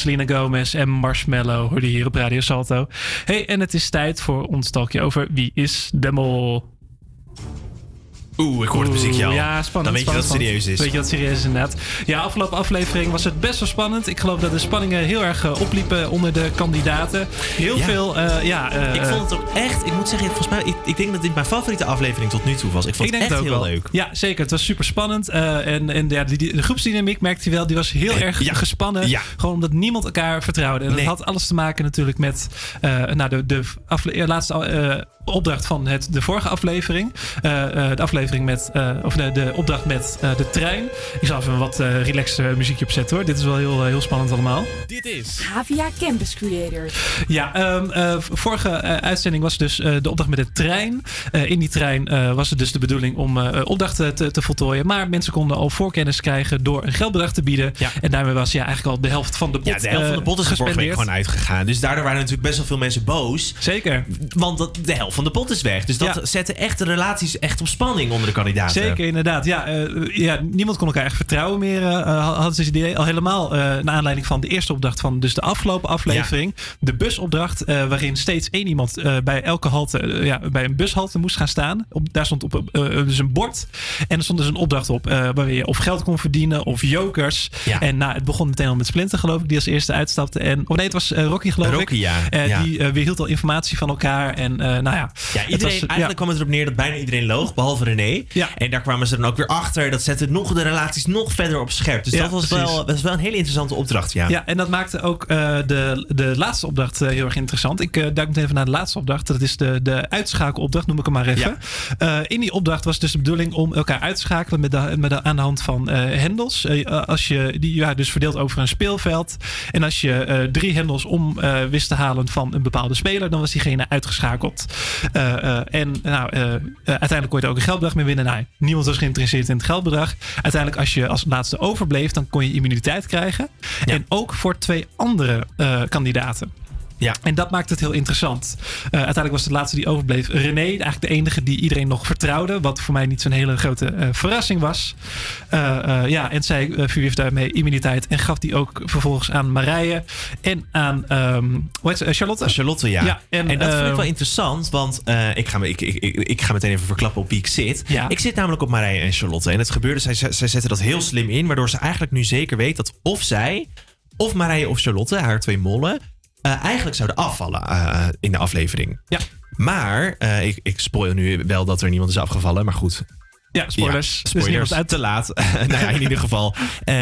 Selena Gomez en Marshmallow hoorde hier op Radio Salto. Hey, en het is tijd voor ons talkje over Wie is de Mol? Oeh, ik hoor het muziekje al. Ja, spannend. Dan weet je dat het serieus is. Weet je dat het serieus is inderdaad. Ja, afgelopen aflevering was het best wel spannend. Ik geloof dat de spanningen heel erg eh, opliepen onder de kandidaten. Heel Ja. veel, eh, ja... eh, ik vond het ook echt, ik moet zeggen, volgens mij, ik, ik denk dat dit mijn favoriete aflevering tot nu toe was. Ik vond ik het echt het heel wel. leuk. Ja, zeker. Het was super spannend. en en ja, die, die- de groepsdynamiek merkte je wel, die was heel erg gespannen. Ja. Gewoon omdat niemand elkaar vertrouwde. En Nee. dat had alles te maken natuurlijk met nou, de, de eh, laatste opdracht van het, de vorige aflevering. De aflevering met, eh, of de, de opdracht met eh, de trein. Ik zal even wat eh relaxed muziekje opzetten hoor. Dit is wel heel, heel spannend allemaal. Dit is Havia Campus Creators. Ja, ehm, eh, vorige eh, uitzending was dus eh, de opdracht met de trein. Eh, in die trein eh, was het dus de bedoeling om eh, opdrachten te, te voltooien. Maar mensen konden al voorkennis krijgen door een geldbedrag te bieden. En daarmee was ja, eigenlijk al de helft van de pot Ja, de helft van de pot is er vorige week gespendeerd. gewoon uitgegaan. Dus daardoor waren natuurlijk best wel veel mensen boos. Zeker. Want dat, de helft van de pot is weg. Dus dat Ja. zette echt de relaties echt op spanning onder de kandidaten. Zeker, inderdaad. Ja, eh, ja, niemand kon elkaar echt vertrouwen meer. eh, hadden ze het idee. Al helemaal eh naar aanleiding van de eerste opdracht van dus de afgelopen aflevering. De busopdracht, eh, waarin steeds één iemand eh, bij elke halte, eh, ja, bij een bushalte moest gaan staan. Op, daar stond op eh, dus een bord. En er stond dus een opdracht op eh waar je of geld kon verdienen of jokers. En nou, het begon meteen al met Splinter, geloof ik, die als eerste uitstapte. En, of nee, het was eh, Rocky, geloof Rocky, ik. ja. Eh, Ja. Die eh, weerhield al informatie van elkaar. En eh, nou ja, Ja, iedereen, was, eh, eigenlijk kwam het erop neer dat bijna iedereen loog, behalve René. René. En daar kwamen ze dan ook weer achter. Dat zette nog de relaties nog verder op scherp. Dus Ja, dat was precies. wel, was wel een hele interessante opdracht, ja. Ja, en dat maakte ook eh, de, de laatste opdracht eh, heel erg interessant. Ik eh, duik meteen even naar de laatste opdracht. Dat is de, de uitschakelopdracht, noem ik hem maar even. In die opdracht was dus de bedoeling om elkaar uit te schakelen met de, met de, aan de hand van hendels. Als je die ja, dus verdeelt over een speelveld. En als je drie hendels om wist te halen van een bepaalde speler, dan was diegene uitgeschakeld. En nou, uiteindelijk kon je er ook een geldbedrag mee winnen. Nou, niemand was geïnteresseerd in het geldbedrag. Uiteindelijk, als je als laatste overbleef, dan kon je immuniteit krijgen. En ook voor twee andere eh, kandidaten. Ja. En dat maakt het heel interessant. Eh, uiteindelijk was de laatste die overbleef René. Eigenlijk de enige die iedereen nog vertrouwde. Wat voor mij niet zo'n hele grote eh, verrassing was. Eh, ja, en zij verwierf daarmee immuniteit. En gaf die ook vervolgens aan Marije. En aan ehm, hoe heet Charlotte. Charlotte, ja. en, en, dat vind ik ehm, wel interessant, want ik, ga me, ik, ik, ik, ik ga meteen even verklappen op wie ik zit. Ik zit namelijk op Marije en Charlotte. En het gebeurde, zij, zij zij zetten dat heel slim in, waardoor ze eigenlijk nu zeker weet dat of zij, of Marije of Charlotte, haar twee mollen, eh, eigenlijk zouden afvallen eh, in de aflevering. Ja. Maar, eh, ik, ik spoil nu wel dat er niemand is afgevallen, maar goed. Ja, spoilers. Ja, Dus spoilers. niemand uit- te laat. nou ja, in ieder geval.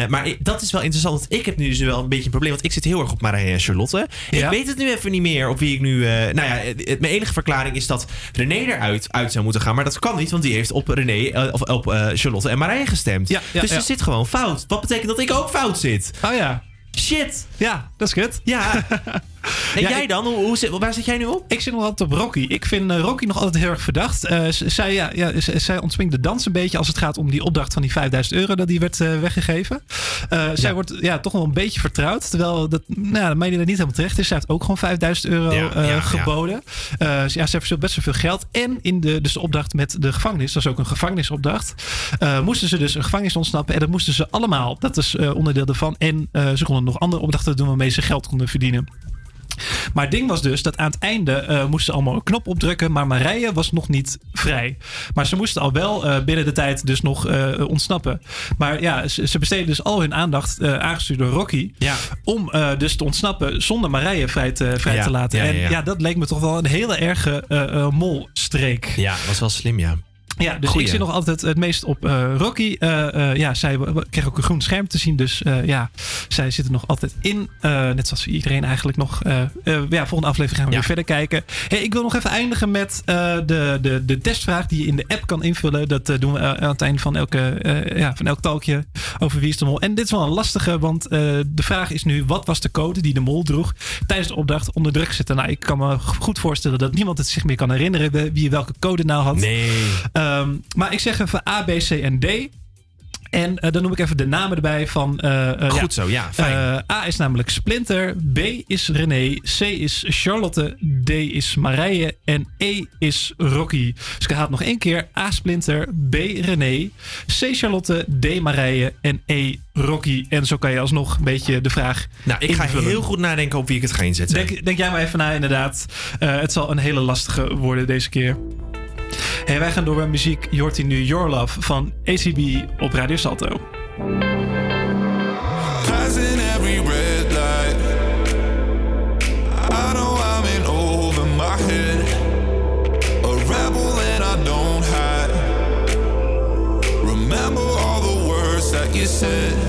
Maar dat is wel interessant. Want ik heb nu dus wel een beetje een probleem. Want ik zit heel erg op Marije en Charlotte. Ik weet het nu even niet meer op wie ik nu... eh, nou ja, het- mijn enige verklaring is dat René eruit uit zou moeten gaan. Maar dat kan niet, want die heeft op René, of op Charlotte en Marije gestemd. ja, dus ja. er zit gewoon fout. Wat betekent dat ik ook fout zit? Oh ja. Shit. Ja, dat is kut. Ja. En Ja, jij dan? Hoe, hoe zit- waar zit jij nu op? Ik zit nog altijd op Rocky. Ik vind eh, Rocky nog altijd heel erg verdacht. Eh, zij, ja, ja, zij ontspringt de dans een beetje als het gaat om die opdracht van die 5000 euro dat die werd eh, weggegeven. Zij wordt ja, toch wel een beetje vertrouwd. Terwijl dat, nou, mij dat niet helemaal terecht is. Zij heeft ook gewoon 5000 euro Ja, eh, ja, ja. geboden. Ja, zij verspeelt best wel veel geld. En in de, dus de opdracht met de gevangenis, dat is ook een gevangenisopdracht, moesten ze dus een gevangenis ontsnappen. En dat moesten ze allemaal. Dat is onderdeel daarvan. En ze konden nog andere opdrachten doen waarmee ze geld konden verdienen. Maar het ding was dus dat aan het einde eh, moesten ze allemaal een knop opdrukken. Maar Marije was nog niet vrij. Maar ze moesten al wel eh, binnen de tijd dus nog eh, ontsnappen. Maar ja, ze, ze besteden dus al hun aandacht, aangestuurd door Rocky. Om dus te ontsnappen zonder Marije vrij te, vrij Ja, te laten. ja, en ja. dat leek me toch wel een hele erge molstreek. Ja, was wel slim, ja. Ja, dus Goeie. ik zit nog altijd het meest op eh, Rocky. Eh, eh, ja, zij kreeg ook een groen scherm te zien. Dus ja, zij zit er nog altijd in. Net zoals iedereen eigenlijk nog. ja, volgende aflevering gaan we weer verder kijken. Hey, ik wil nog even eindigen met de, de, de testvraag die je in de app kan invullen. Dat doen we aan het einde van, elke, ja, van elk talkje over Wie is de Mol. En dit is wel een lastige, want de vraag is nu... wat was de code die de mol droeg tijdens de opdracht onder druk zetten? Nou, ik kan me goed voorstellen dat niemand het zich meer kan herinneren... wie welke code nou had. Nee. Ehm, maar ik zeg even A, B, C en D. En eh, dan noem ik even de namen erbij van... eh, eh, Goed zo, ja, fijn. A is namelijk Splinter, B is René, C is Charlotte, D is Marije en E is Rocky. Dus ik haal het nog één keer. A Splinter, B René, C Charlotte, D Marije en E Rocky. En zo kan je alsnog een beetje de vraag Nou, ik ga invullen. heel goed nadenken op wie ik het ga inzetten. Denk, denk jij maar even na, inderdaad. Het zal een hele lastige worden deze keer. Hey, wij gaan door bij muziek. Je hoort nu Your Love van ACB op Radio Salto. Every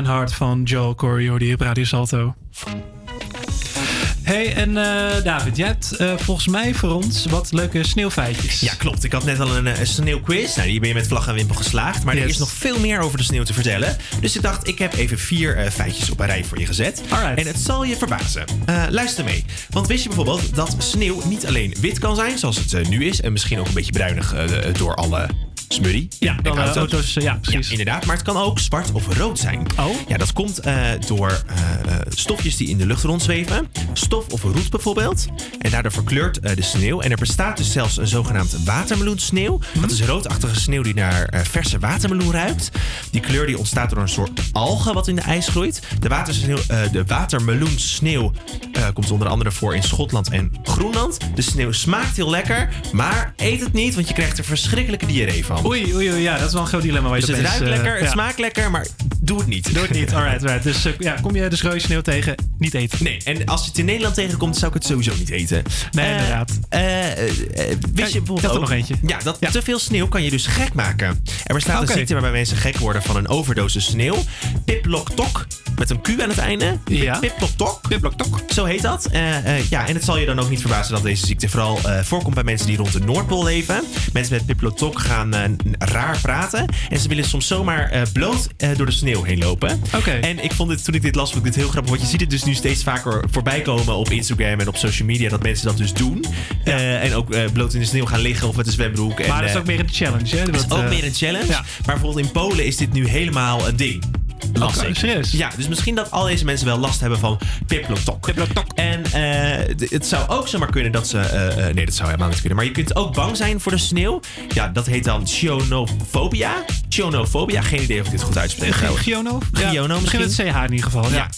And Heart van Joel je op Radio Salto. Hey, en eh, David, jij hebt eh, volgens mij voor ons wat leuke sneeuwfeitjes. Ja, klopt. Ik had net al een, eh, een sneeuwquiz. Nou, die ben je met vlag en wimpel geslaagd. Maar er is nog veel meer over de sneeuw te vertellen. Dus ik dacht, ik heb even vier feitjes op een rij voor je gezet. En het zal je verbazen. Luister mee. Want wist je bijvoorbeeld dat sneeuw niet alleen wit kan zijn, zoals het nu is. En misschien ook een beetje bruinig door alle smurrie. Ja, en alle auto's, ja, precies. inderdaad. Maar het kan ook zwart of rood zijn. Oh? Ja, dat komt eh, door eh, eh, stofjes die in de lucht rondzweven. Stof of roet bijvoorbeeld. En daardoor verkleurt eh, de sneeuw. En er bestaat dus zelfs een zogenaamd watermeloensneeuw. Dat is roodachtige sneeuw die naar eh, verse watermeloen ruikt. Die kleur die ontstaat door een soort algen wat in de ijs groeit. De, watersneeuw, eh, de watermeloensneeuw eh, komt onder andere voor in Schotland en Groenland. De sneeuw smaakt heel lekker, maar eet het niet, want je krijgt er verschrikkelijke diarree van. Oei, oei, oei, ja, dat is wel een groot dilemma. Waar je Dus het ruikt eh, lekker, het ja. smaakt lekker, maar doe het niet. Doe het niet, alright, right. Dus eh, ja, kom je dus rode sneeuw tegen, niet eten. Nee, en als je het in Nederland tegenkomt, zou ik het sowieso niet eten. Nee, Eh, inderdaad. eh, eh, eh, wist je bijvoorbeeld er ook- nog eentje. Ja, dat te veel sneeuw kan je dus gek maken. Er bestaat een ziekte waarbij mensen gek worden van een overdosis sneeuw. Piploktok, met een Q aan het einde. Ja. Piploktok. Piploktok. Zo heet dat. Eh, eh, ja, en het zal je dan ook niet verbazen dat deze ziekte vooral eh, voorkomt bij mensen die rond de Noordpool leven. Mensen met piploktok gaan eh, raar praten. En ze willen soms zomaar eh, bloot eh, door de sneeuw heen lopen. Oké. En ik vond dit, toen ik dit las, vond ik dit heel grappig. Want je ziet het dus nu steeds vaker voorbij komen op Instagram en op social media. Dat mensen dat dus doen. Eh, en ook bloot in de sneeuw gaan liggen of met een zwembroek. En, Maar dat is ook meer een challenge, hè? dat is ook meer een challenge. ja. Maar bijvoorbeeld in Polen is dit nu helemaal een ding. Las Oké, ik. serieus? Ja, dus misschien dat al deze mensen wel last hebben van piplotok. En eh, het zou ook zomaar kunnen dat ze... eh, eh, nee, dat zou helemaal niet kunnen. Maar je kunt ook bang zijn voor de sneeuw. Ja, dat heet dan chionofobia. Chionofobia. Geen idee of ik dit goed uitspreek. G-. Giono? Giono Ja, misschien misschien. het CH in ieder geval. Ja. Ja.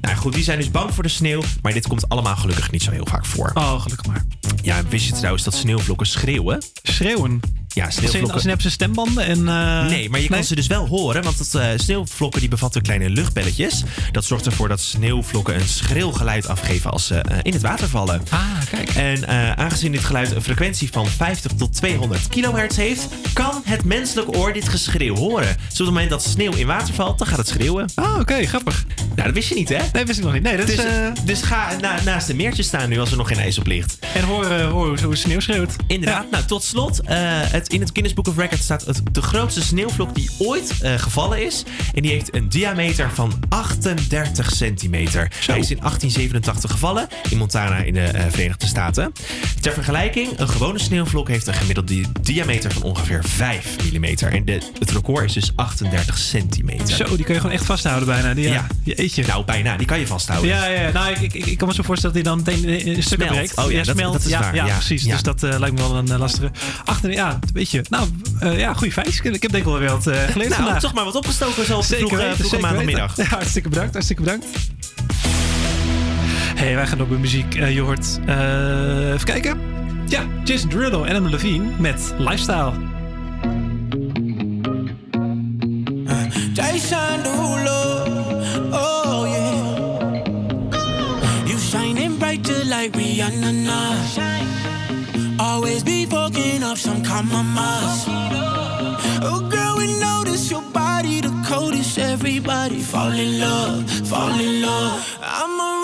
Nou goed, die zijn dus bang voor de sneeuw. Maar dit komt allemaal gelukkig niet zo heel vaak voor. Oh, gelukkig maar. Ja, wist je trouwens dat sneeuwvlokken schreeuwen? Schreeuwen? Ja, sneeuwvlokken. als hebben ze stembanden en... eh, Nee, maar je kan ze dus wel horen, want dat, eh, sneeuwvlokken die bevatten kleine luchtbelletjes. Dat zorgt ervoor dat sneeuwvlokken een schril geluid afgeven als ze eh, in het water vallen. Ah, kijk. En aangezien dit geluid een frequentie van 50 tot 200 kilohertz heeft, kan het menselijk oor dit geschreeuw horen. Dus op het moment dat sneeuw in water valt, dan gaat het schreeuwen. Ah, oké, grappig. Nou, dat wist je niet, hè? Nee, wist ik nog niet. Nee, dat dus, is... eh, dus ga na- naast een meertje staan nu als er nog geen ijs op ligt. En hoor, eh, hoor hoe sneeuw schreeuwt. Inderdaad. Nou, tot slot. eh, het, in het Guinness Book of Records staat het, de grootste sneeuwvlok die ooit gevallen is. En die heeft een diameter van 38 centimeter. Hij is in 1887 gevallen in Montana in de Verenigde Staten. Ter vergelijking, een gewone sneeuwvlok heeft een gemiddelde di- diameter van ongeveer 5 mm. En de, het record is dus 38 centimeter. Zo, die kun je gewoon echt vasthouden bijna. Die, ja. Ja. Jeetje. Nou, bijna. Die kan je vasthouden. Ja, ja, nou, ik, ik, ik kan me zo voorstellen dat hij dan meteen in stukken Smelt. breekt. Oh ja, dat- smelt. dat is ja, waar. Ja, Ja, precies. ja. Dus dat eh, lijkt me wel een eh, lastige. Achter, ja, weet je. Nou, eh, ja, goede feitjes. Ik heb denk ik wel weer wat eh geleerd Nou, vandaag. toch maar wat opgestoken zo op de Zeker weten, zeker maandagmiddag. Ja, hartstikke bedankt, hartstikke bedankt. hey, wij gaan door met muziek. Eh, je hoort, eh, even kijken. Ja, Jason Derulo en Adam Levine met Lifestyle. Jason Derulo, like Rihanna now. Always be fucking up some compromise. Oh girl, we notice your body the coldest. Everybody fall in love, fall in love. I'm a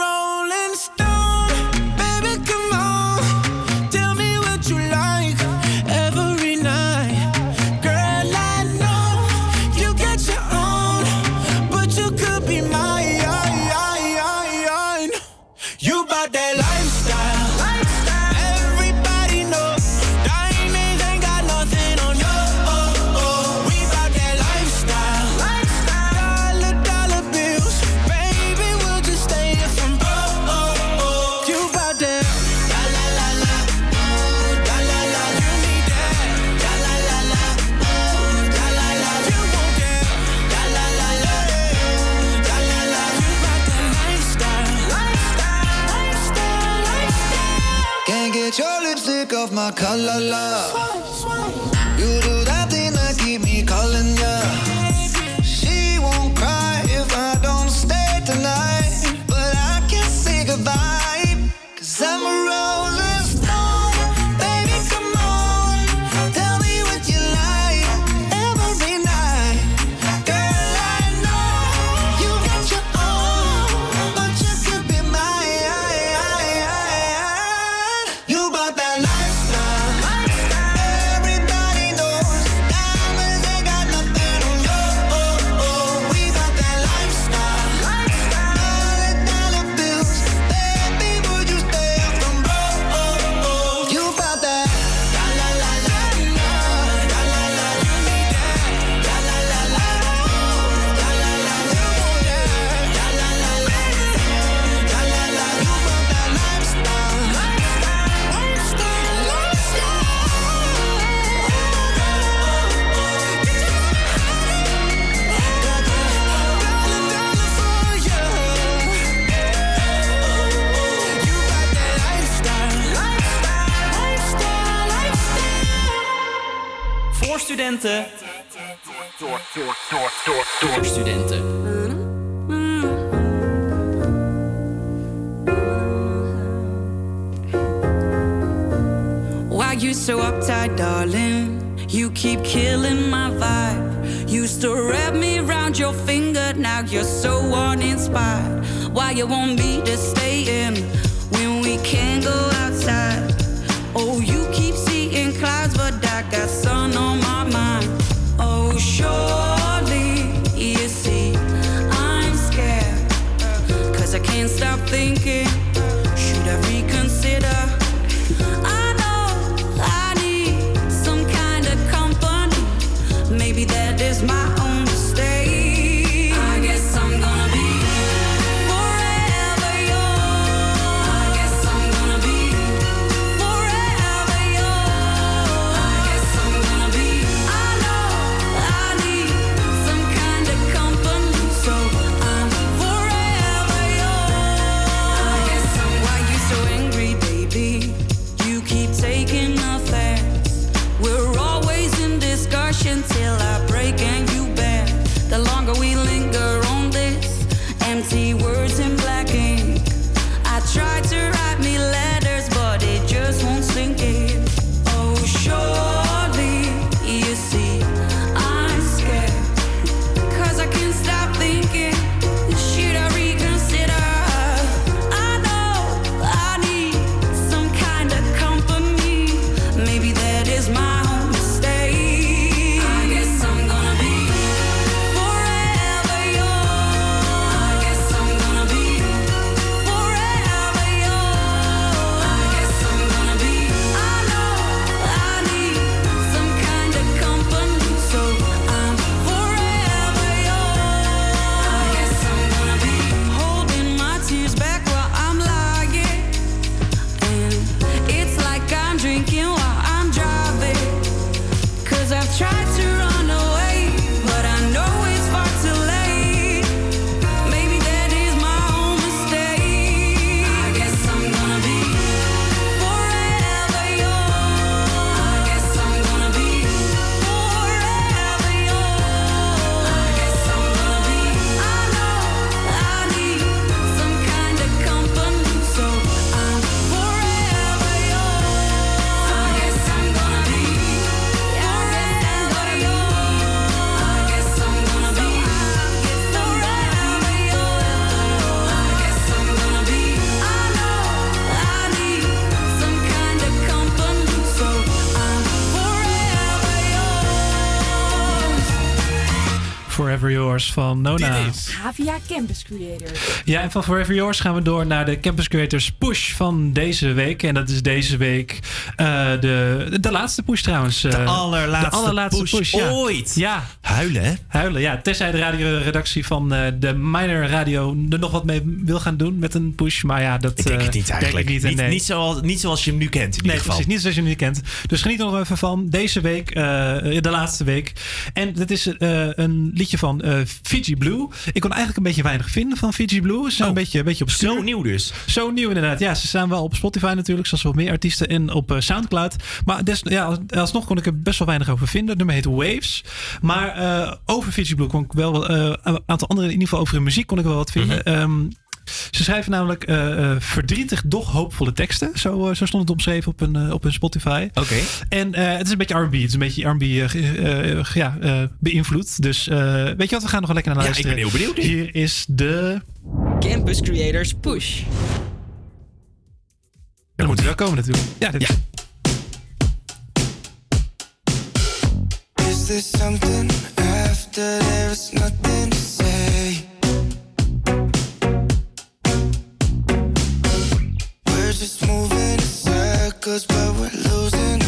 Forever Yours van Nona. Havia Campus Creators. Ja, en van Forever Yours gaan we door naar de Campus Creators Push van deze week. En dat is deze week eh, de, de laatste push trouwens. De Eh, allerlaatste de allerlaatste push ja. ooit. Ja. Huilen, hè? Huilen, ja. Tenzij de radioredactie van eh, de Minor Radio er nog wat mee wil gaan doen met een push. Maar ja, dat Ik denk het niet eigenlijk. Niet, Niet, nee. niet, zoals, niet zoals je hem nu kent in ieder Nee, geval. precies. Niet zoals je hem nu kent. Dus geniet er nog even van. Deze week, eh, de laatste week. En dat is eh, een liedje van eh, Fiji Blue. Ik kon eigenlijk een beetje weinig vinden van Fiji Blue. Ze zijn een beetje, een beetje op Oh, Zo nieuw dus. Zo nieuw inderdaad. Ja, ze staan wel op Spotify natuurlijk, zoals wel meer artiesten. En op eh, Soundcloud. Maar des, ja, alsnog kon ik er best wel weinig over vinden. Het nummer heet Waves. Maar eh, over Fiji Blue kon ik wel wat, eh, een aantal andere, in ieder geval over de muziek kon ik wel wat vinden. Mhm. Ehm, ze schrijven namelijk eh, eh, verdrietig, doch hoopvolle teksten. Zo, eh, zo stond het omschreven op een, eh, op een Spotify. Oké. En eh, het is een beetje R&B. Het is een beetje R&B ja, eh, beïnvloed. Dus eh, weet je wat, we gaan nog wel lekker naar Ja, ik luisteren. ben heel benieuwd. Hier is de... Campus Creators Push. Dan moet hij wel komen natuurlijk. Ja, dit Is there something after there is nothing just moving in circles, but we're losing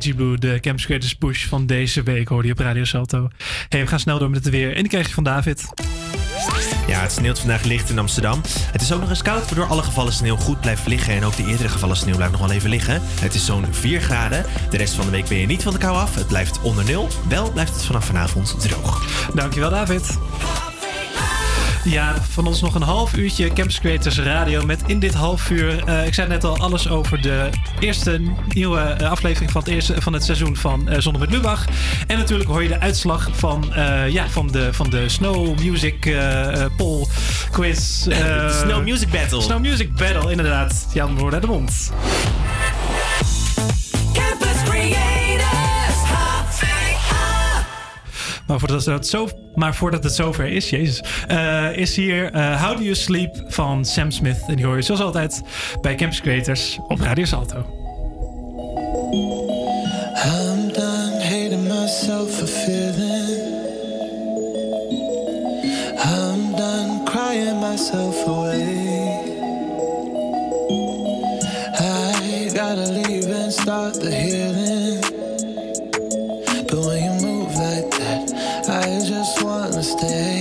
Fiji Blue, de Campus Creators Push van deze week, hoorde je op Radio Salto. Hey, we gaan snel door met het weer. En die krijg je van David. Ja, het sneeuwt vandaag licht in Amsterdam. Het is ook nog eens koud, waardoor alle gevallen sneeuw goed blijft liggen. En ook de eerdere gevallen sneeuw blijft nog wel even liggen. Het is zo'n 4 graden. De rest van de week ben je niet van de kou af. Het blijft onder nul. Wel blijft het vanaf vanavond droog. Dankjewel, David. Ja, van ons nog een half uurtje Campus Creators Radio met in dit half uur, eh, ik zei net al, alles over de eerste nieuwe eh, aflevering van het, eerste, van het seizoen van Zondag met Lubach. En natuurlijk hoor je de uitslag van, ja, van, de, van de Snow Music Poll Quiz. Snow Music Battle. Snow Music Battle, inderdaad. Jan hoorde de mond. Maar voordat het, zo, maar voordat het zover is, jezus, uh, is hier uh, How Do You Sleep van Sam Smith. En die hoor je zoals altijd bij Campus Creators op Radio Salto. I'm done hating myself for feeling. I'm done crying myself away. I gotta leave and start the healing. stay.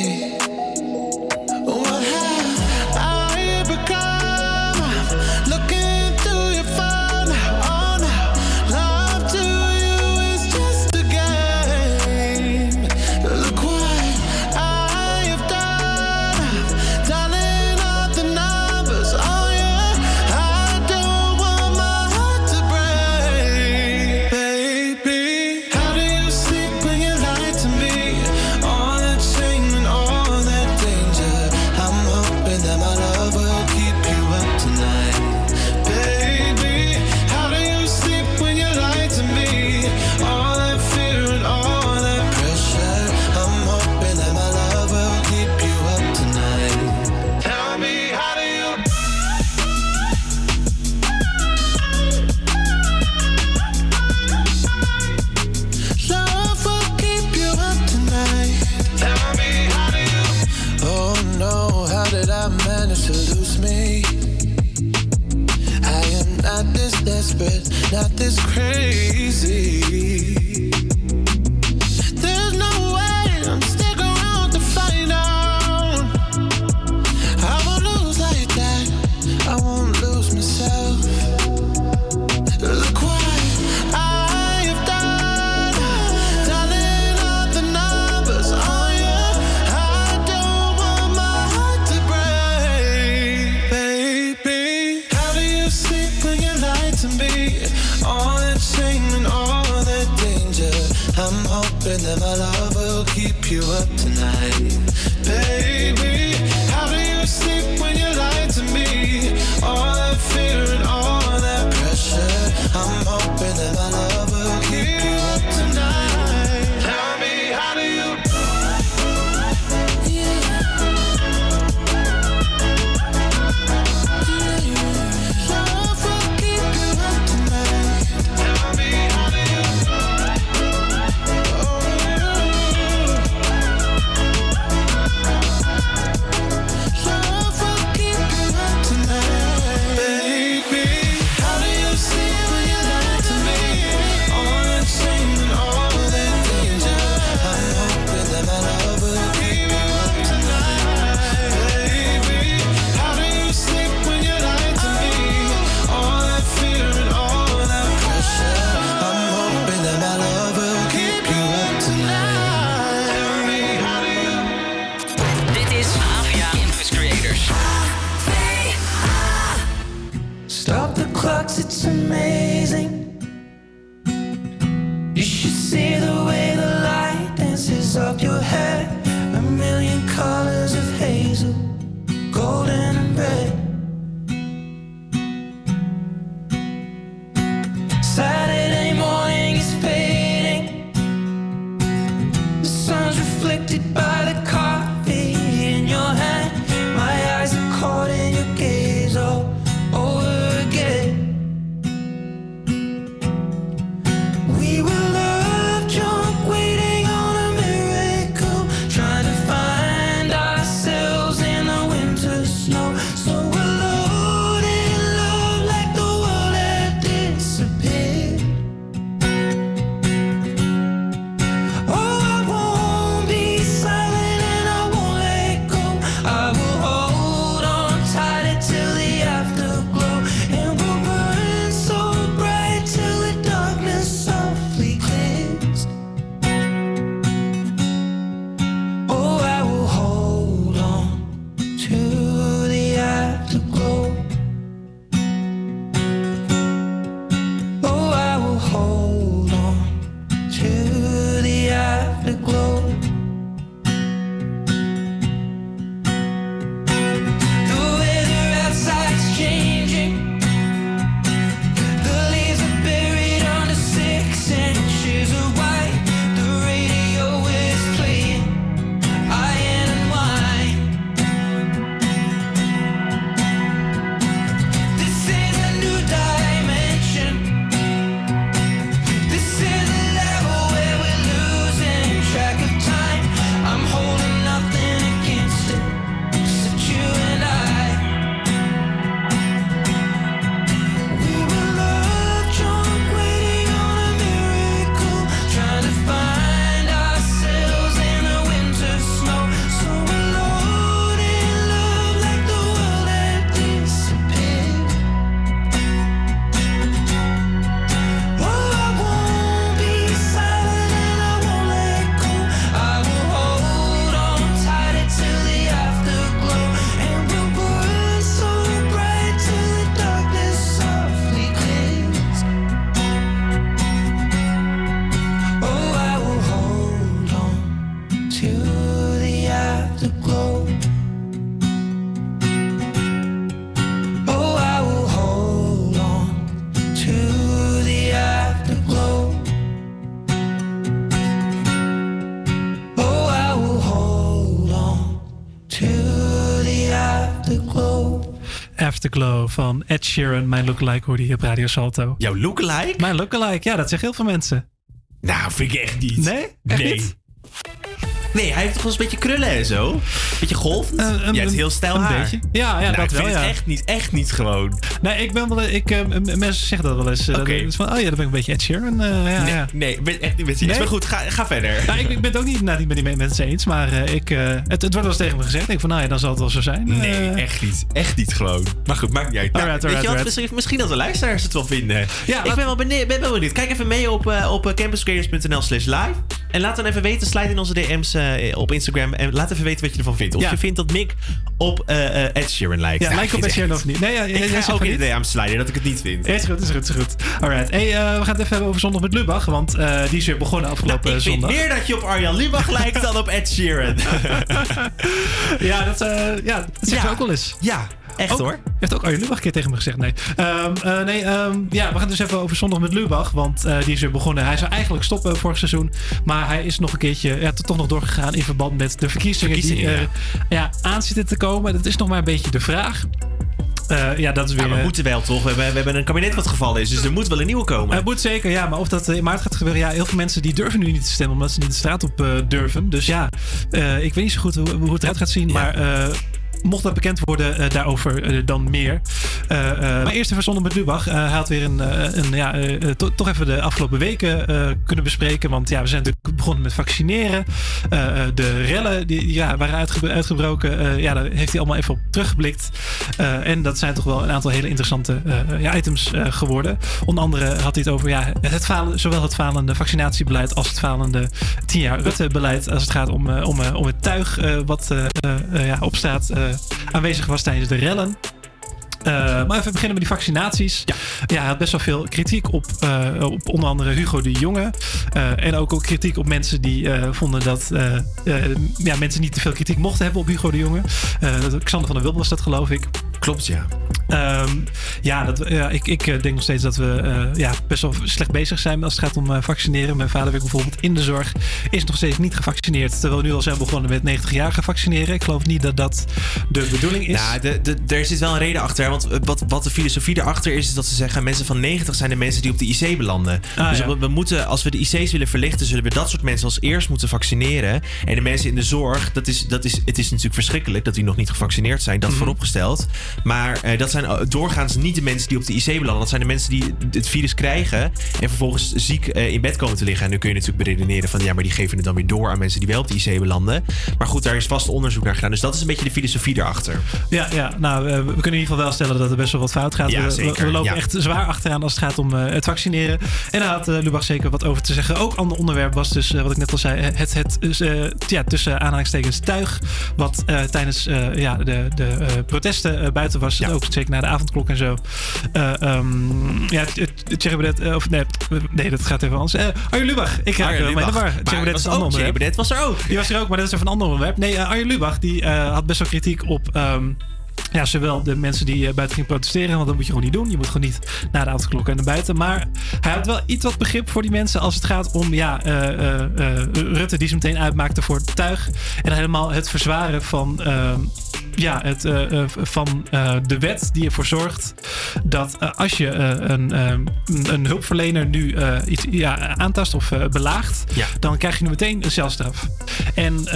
Afterglow van Ed Sheeran. Mijn lookalike hoorde je op Radio Salto. Jouw lookalike? Mijn lookalike, ja, dat zeggen heel veel mensen. Nou, vind ik echt niet. Nee? Echt nee. niet? Nee, hij heeft toch wel eens een beetje krullen en zo. Beetje. Eh, een- ja, het is heel stijl een haar. beetje. Ja, ja, Nou, dat ik wel, vind het ja. echt niet, echt niet gewoon. Nee, ik ben wel... Ik, eh, mensen zeggen dat wel eens. eh, Oké. dat is van, oh ja, dat ben ik een beetje Ed Sheeran. eh, ja, nee, ja. nee, ik ben echt niet met je eens. Maar goed, ga, ga verder. Nou, ik, ik ben het ook niet, nou, niet met die mensen eens, maar eh, ik, eh, het, het wordt wel eens tegen me gezegd. Ik denk van, nou ja, dan zal het wel zo zijn. Nee, Eh, echt niet. Echt niet gewoon. Maar goed, maakt niet uit. Nou, Alright, weet je alright, wat? alright. Misschien, misschien dat de luisteraars het wel vinden. Ja, ik ben wel, benieuwd, ben wel benieuwd. Kijk even mee op, eh, op eh, campuscreators.nl slash live. En laat dan even weten, slide in onze DM's eh, op Instagram. En laat even weten wat je ervan vindt. Of Ja. je vindt dat Mick op eh, eh, Ed Sheeran lijkt. Ja, Nou, lijkt op Ed Sheeran of niet? Nee, ja, ik jij ook niet. DM's sliden dat ik het niet vind. Is goed, is goed, is goed. Alright. Hey, we gaan het even hebben over zondag met Lubach, want die is weer begonnen afgelopen Nou, ik vind zondag. meer dat je op Arjan Lubach lijkt dan op Ed Sheeran. Ja, dat, ja, dat zegt ook wel eens. Ja, echt Ook- hoor. Heeft ook Arjen Lubach een keer tegen me gezegd. Nee, Ehm, eh, nee ehm, ja, we gaan het dus even over zondag met Lubach. Want eh, die is weer begonnen. Hij zou eigenlijk stoppen vorig seizoen. Maar hij is nog een keertje ja, toch nog doorgegaan in verband met de verkiezingen, Verkiezingen, die er ja. aan zitten te komen. Dat is nog maar een beetje de vraag. Eh, ja, dat is weer. Ja, we moeten wel toch? We hebben, we hebben een kabinet wat gevallen is, dus er moet wel een nieuwe komen. Het moet zeker, ja. Maar of dat in maart gaat gebeuren... Ja, heel veel mensen die durven nu niet te stemmen... omdat ze niet de straat op durven. Dus ja, ik weet niet zo goed hoe, hoe het eruit gaat zien. Maar mocht dat bekend worden, eh, daarover eh, dan meer. Eh, maar eerst even zonder met Lubach. Hij had weer een, een ja, to- toch even de afgelopen weken kunnen bespreken. Want ja, we zijn natuurlijk begonnen met vaccineren. De rellen die ja, waren uitge- uitgebroken. ja, daar heeft hij allemaal even op teruggeblikt. En dat zijn toch wel een aantal hele interessante ja, items geworden. Onder andere had hij het over ja, het falen, zowel het falende vaccinatiebeleid als het falende 10 jaar Rutte-beleid. Als het gaat om, om, om het tuig wat ja, op straat eh, aanwezig was tijdens de rellen. Eh, maar even beginnen met die vaccinaties. Ja. hij had best wel veel kritiek op, eh, op onder andere Hugo de Jonge. Eh, en ook, ook kritiek op mensen die eh, vonden dat eh, eh, ja, mensen niet te veel kritiek mochten hebben op Hugo de Jonge. Eh, Xander van der Wilde was dat, geloof ik. Klopt, ja. Ehm, ja, dat, ja ik, ik eh, denk nog steeds dat we eh, ja, best wel slecht bezig zijn als het gaat om eh, vaccineren. Mijn vader werkt bijvoorbeeld in de zorg, is nog steeds niet gevaccineerd. Terwijl we nu al zijn begonnen met 90-jarigen vaccineren. Ik geloof niet dat dat de bedoeling is. Nou, de, de, er zit wel een reden achter. Want wat, wat de filosofie erachter is, is dat ze zeggen: mensen van 90 zijn de mensen die op de IC belanden. Ah, dus ja. we, we moeten, als we de IC's willen verlichten, zullen we dat soort mensen als eerst moeten vaccineren. En de mensen in de zorg, dat is, dat is, het is natuurlijk verschrikkelijk dat die nog niet gevaccineerd zijn, dat Mhm. vooropgesteld. Maar eh, dat zijn eh, doorgaans niet de mensen die op de IC belanden. Dat zijn de mensen die het virus krijgen en vervolgens ziek eh, in bed komen te liggen. En nu kun je natuurlijk beredeneren van ja, maar die geven het dan weer door aan mensen die wel op de IC belanden. Maar goed, daar is vast onderzoek naar gedaan. Dus dat is een beetje de filosofie erachter. Ja, ja nou, we kunnen in ieder geval wel stellen dat er best wel wat fout gaat. Ja, we, we- lopen ja. echt zwaar achteraan als het gaat om het vaccineren. En daar had Lubach zeker wat over te zeggen. Ook ander onderwerp was dus, wat ik net al zei, het, het dus, ja, tussen aanhalingstekens tuig. Wat tijdens ja, de, de protesten buiten was. Ook zeker na de avondklok en zo. Eh ehm, ja, Baudet, eh, of nee, nee, dat gaat even anders. Eh Arjen Lubach, ik raak mij in de war. Is een ander onderwerp. Was er ook. Die was er ook, maar dat is even een ander onderwerp. Nee, eh, Arjen Lubach die eh, had best wel kritiek op ehm, ja, zowel de mensen die eh, buiten gingen protesteren, want dat moet je gewoon niet doen. Je moet gewoon niet na de avondklok en naar buiten. Maar hij had wel iets wat begrip voor die mensen als het gaat om ja, eh, eh, eh, Rutte die ze meteen uitmaakte voor het tuig. En helemaal het verzwaren van, ehm, ja, het, eh, eh, van eh, de wet die ervoor zorgt dat als je een, een, hulpverlener nu iets ja, aantast of belaagt, dan krijg je nu meteen een celstraf. En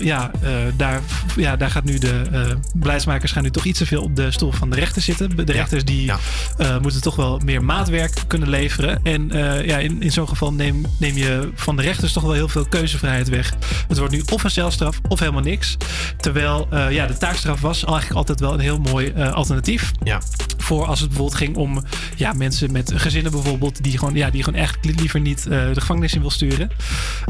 ja, daar, ja, daar gaat nu de beleidsmakers gaan nu toch iets te veel op de stoel van de rechter zitten. De rechters die moeten toch wel meer maatwerk kunnen leveren. En ja, in, in zo'n geval neem, neem je van de rechters toch wel heel veel keuzevrijheid weg. Het wordt nu of een celstraf of helemaal niks. Terwijl ja, de taakstraf was eigenlijk altijd wel een heel mooi eh, alternatief. Ja. Voor als het bijvoorbeeld ging om ja, mensen met gezinnen bijvoorbeeld, die gewoon, ja, die gewoon echt li- liever niet eh, de gevangenis in wil sturen.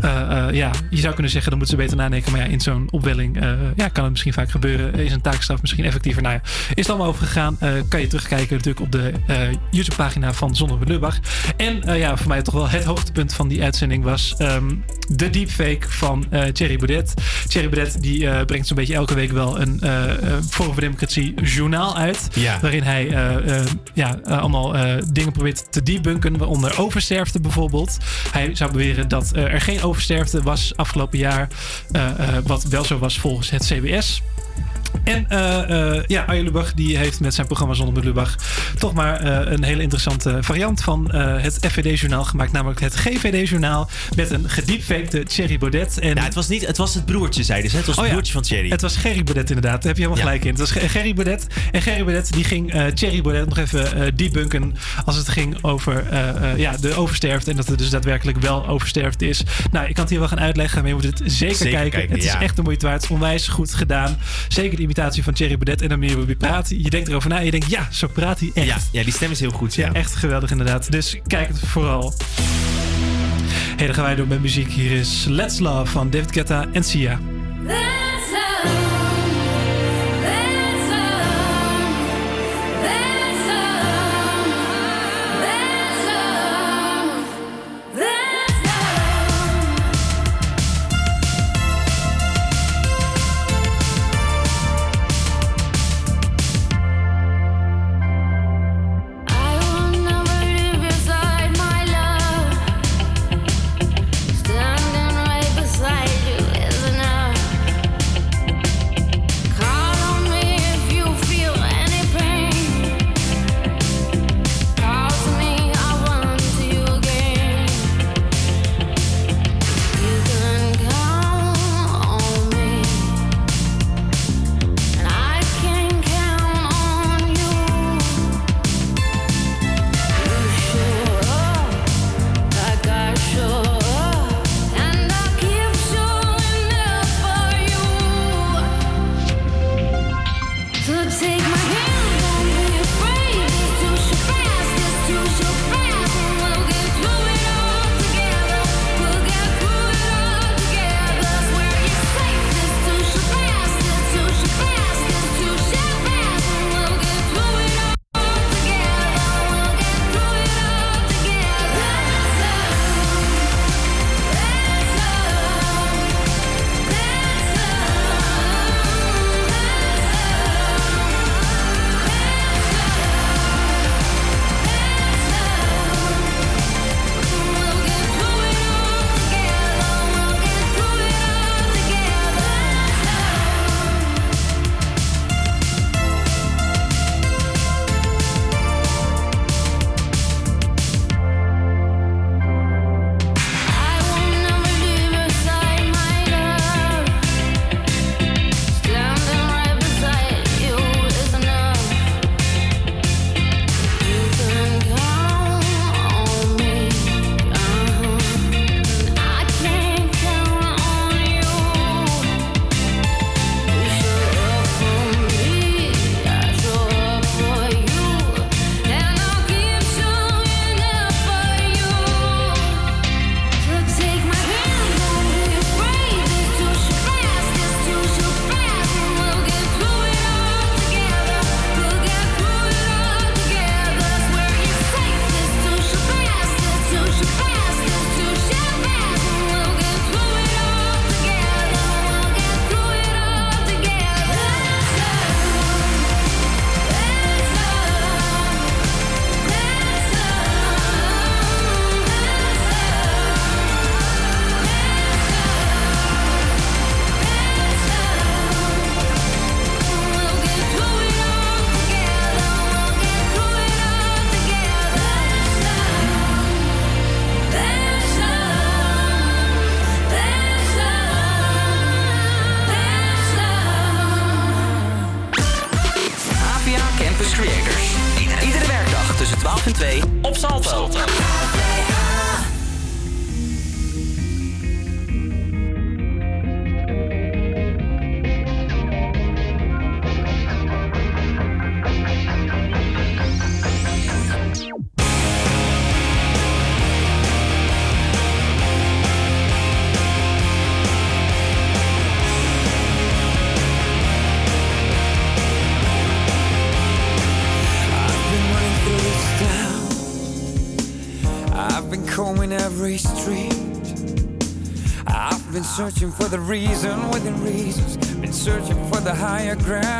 Eh, ja, je zou kunnen zeggen, dan moeten ze beter nadenken. Maar ja, in zo'n opwelling ja, kan het misschien vaak gebeuren. Is een taakstraf misschien effectiever? Nou ja, is het allemaal overgegaan. Kan je terugkijken natuurlijk op de eh, YouTube-pagina van Zonder met Lubach. En ja, voor mij toch wel het hoogtepunt van die uitzending was ehm, de deepfake van Thierry Baudet. Thierry Baudet die brengt zo'n beetje elke week wel een Forum voor Democratie journaal uit. Ja. Waarin hij eh, eh, ja, eh, allemaal eh, dingen probeert te debunken. Waaronder oversterfte bijvoorbeeld. Hij zou beweren dat eh, er geen oversterfte was afgelopen jaar. eh, eh, wat wel zo was volgens het CBS. En eh, ja, Arjen Lubach die heeft met zijn programma Zonder met Lubach toch maar eh, een hele interessante variant van het FVD-journaal gemaakt. Namelijk het GVD-journaal met een gediepfakte Thierry Baudet. En... Nou, het was niet, het was het broertje, zeiden ze. Het was het Oh ja, broertje van Thierry. Het was Gerry Baudet inderdaad. Daar heb je helemaal Ja. gelijk in. Het was Ge- Gerry Baudet. En Gerry Baudet die ging Thierry Baudet nog even debunken als het ging over ja, de oversterfte. En dat het dus daadwerkelijk wel oversterfte is. Nou, ik kan het hier wel gaan uitleggen, maar je moet het zeker, Zeker kijken. kijken, Het is ja. echt de moeite waard. Onwijs goed gedaan. Zeker de imitatie van Thierry Baudet en de manier waarop hij praat. Je denkt erover na en je denkt, ja, zo praat hij echt. Ja, ja, die stem is heel goed. Ja, Ja. echt geweldig inderdaad. Dus kijk het vooral. Hey, dan gaan wij door met muziek. Hier is Let's Love van David Guetta en Sia. Searching for the reason within reasons. Been searching for the higher ground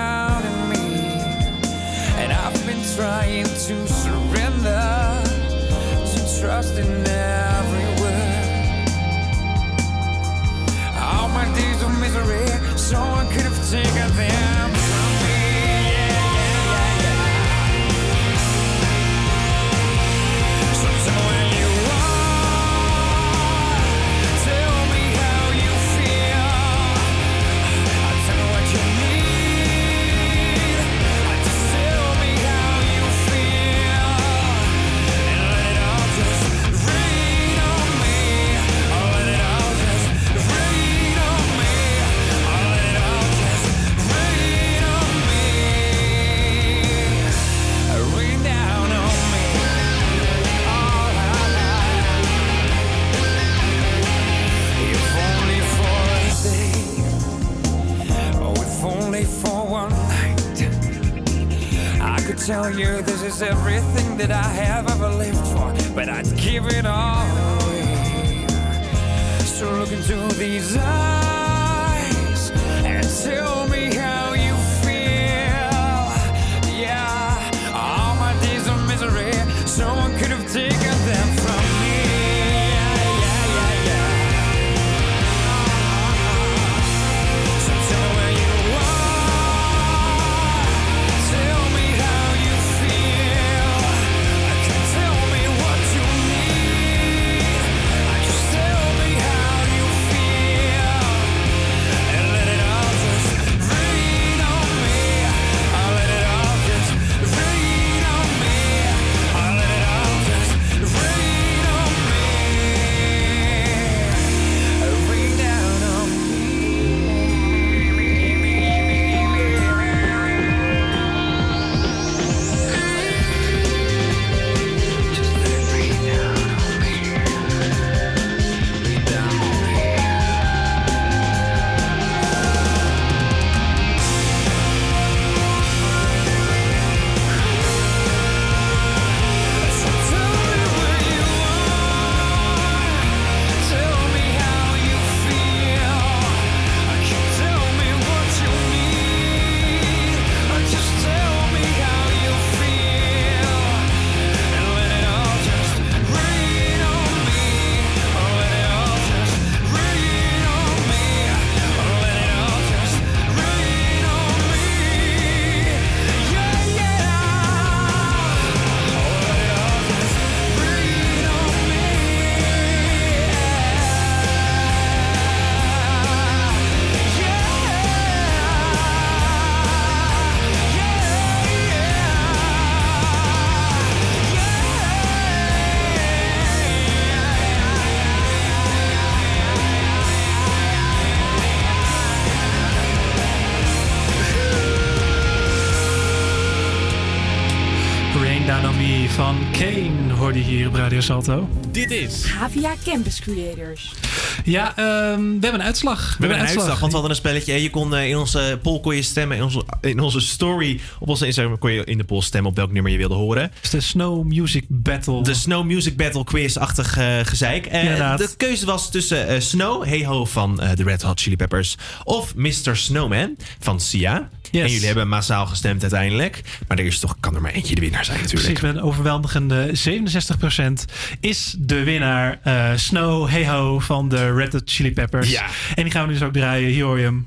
Salto. Dit is Havia Campus Creators. Ja, ehm, we hebben een uitslag. We hebben een uitslag, want we hadden een spelletje. Je kon eh, in onze poll kon je stemmen. In onze, in onze story op onze Instagram kon je in de poll stemmen op welk nummer je wilde horen. de Snow Music Battle. De Snow Music Battle quiz-achtig eh, gezeik. Inderdaad. de keuze was tussen Snow, Hey Ho van eh, de Red Hot Chili Peppers. Of Mr. Snowman van Sia. En jullie hebben massaal gestemd uiteindelijk. Maar er is toch, kan er maar eentje de winnaar zijn natuurlijk. Precies, met een overweldigende 67% is de winnaar eh, Snow Hey Ho van de Red Hot Chili Peppers. Ja. En die gaan we dus ook draaien. Hier hoor je hem.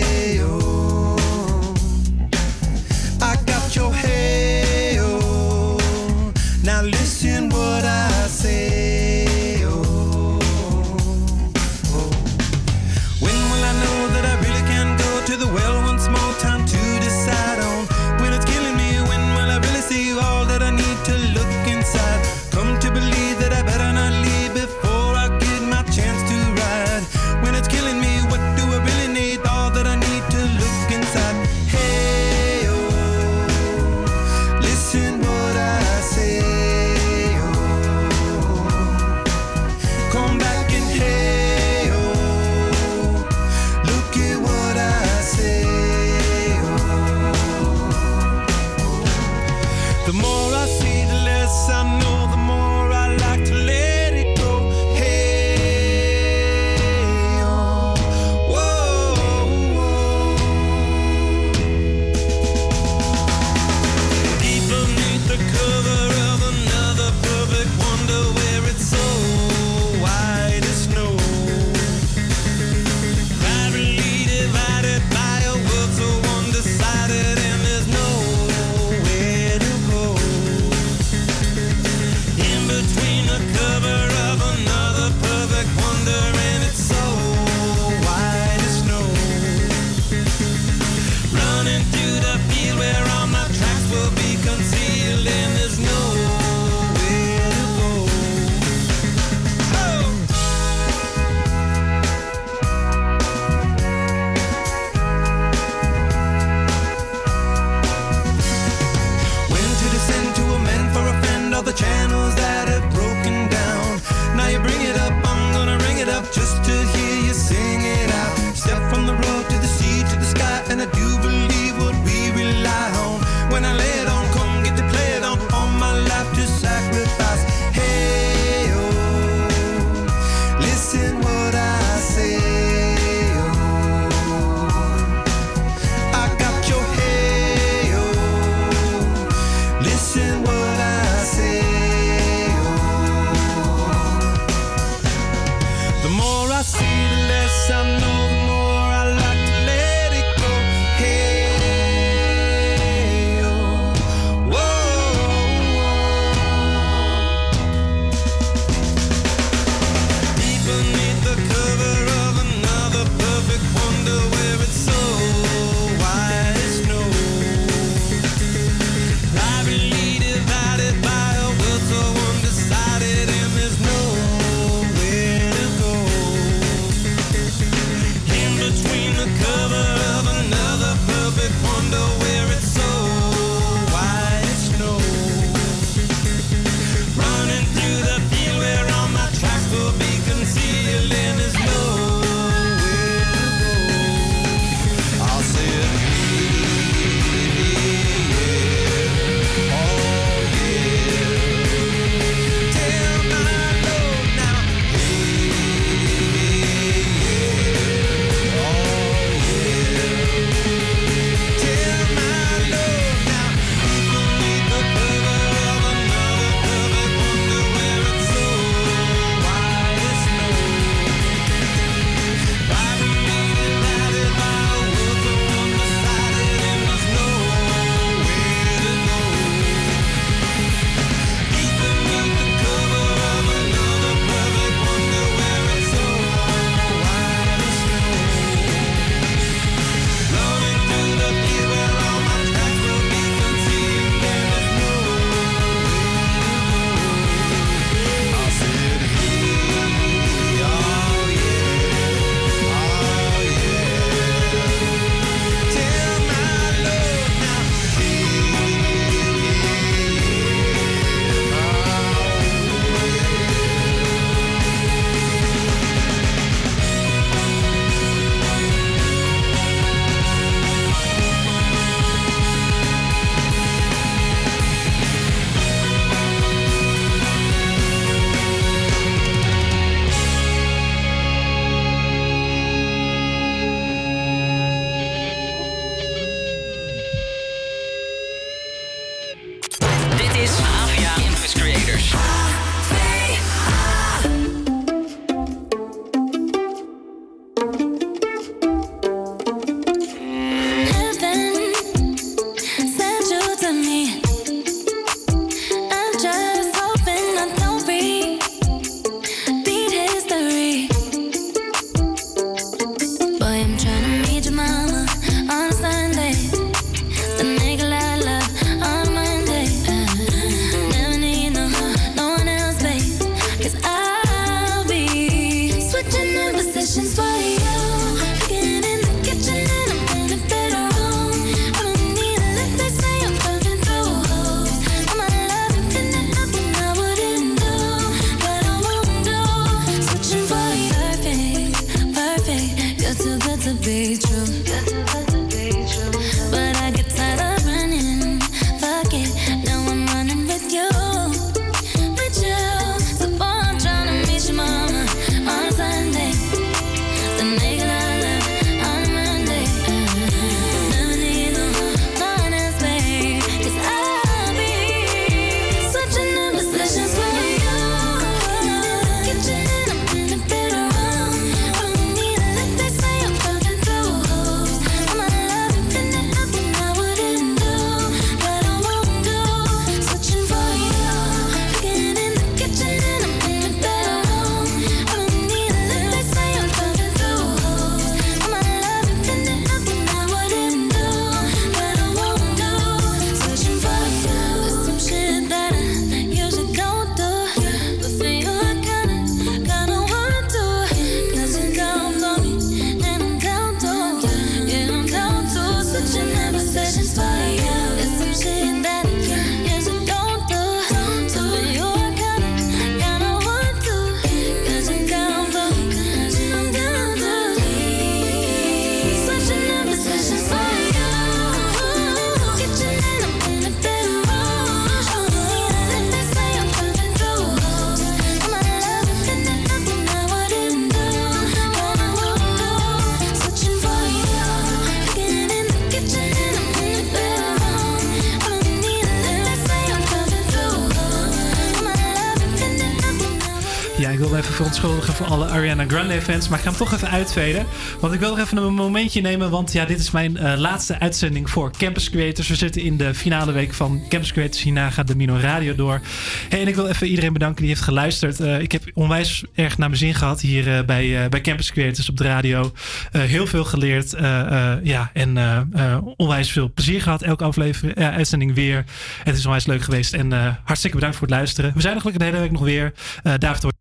Ariana Grande fans, maar ik ga hem toch even uitveden. Want ik wil nog even een momentje nemen, want ja, dit is mijn eh, laatste uitzending voor Campus Creators. We zitten in de finale week van Campus Creators. Hierna gaat de Mino Radio door. Hey, en ik wil even iedereen bedanken die heeft geluisterd. Eh, ik heb onwijs erg naar mijn zin gehad hier eh, bij, eh, bij Campus Creators op de radio. Eh, heel veel geleerd. eh, eh, ja, en eh, eh, onwijs veel plezier gehad. Elke aflevering, eh, uitzending weer. Het is onwijs leuk geweest. En eh, hartstikke bedankt voor het luisteren. We zijn nog gelukkig de hele week nog weer. Eh David,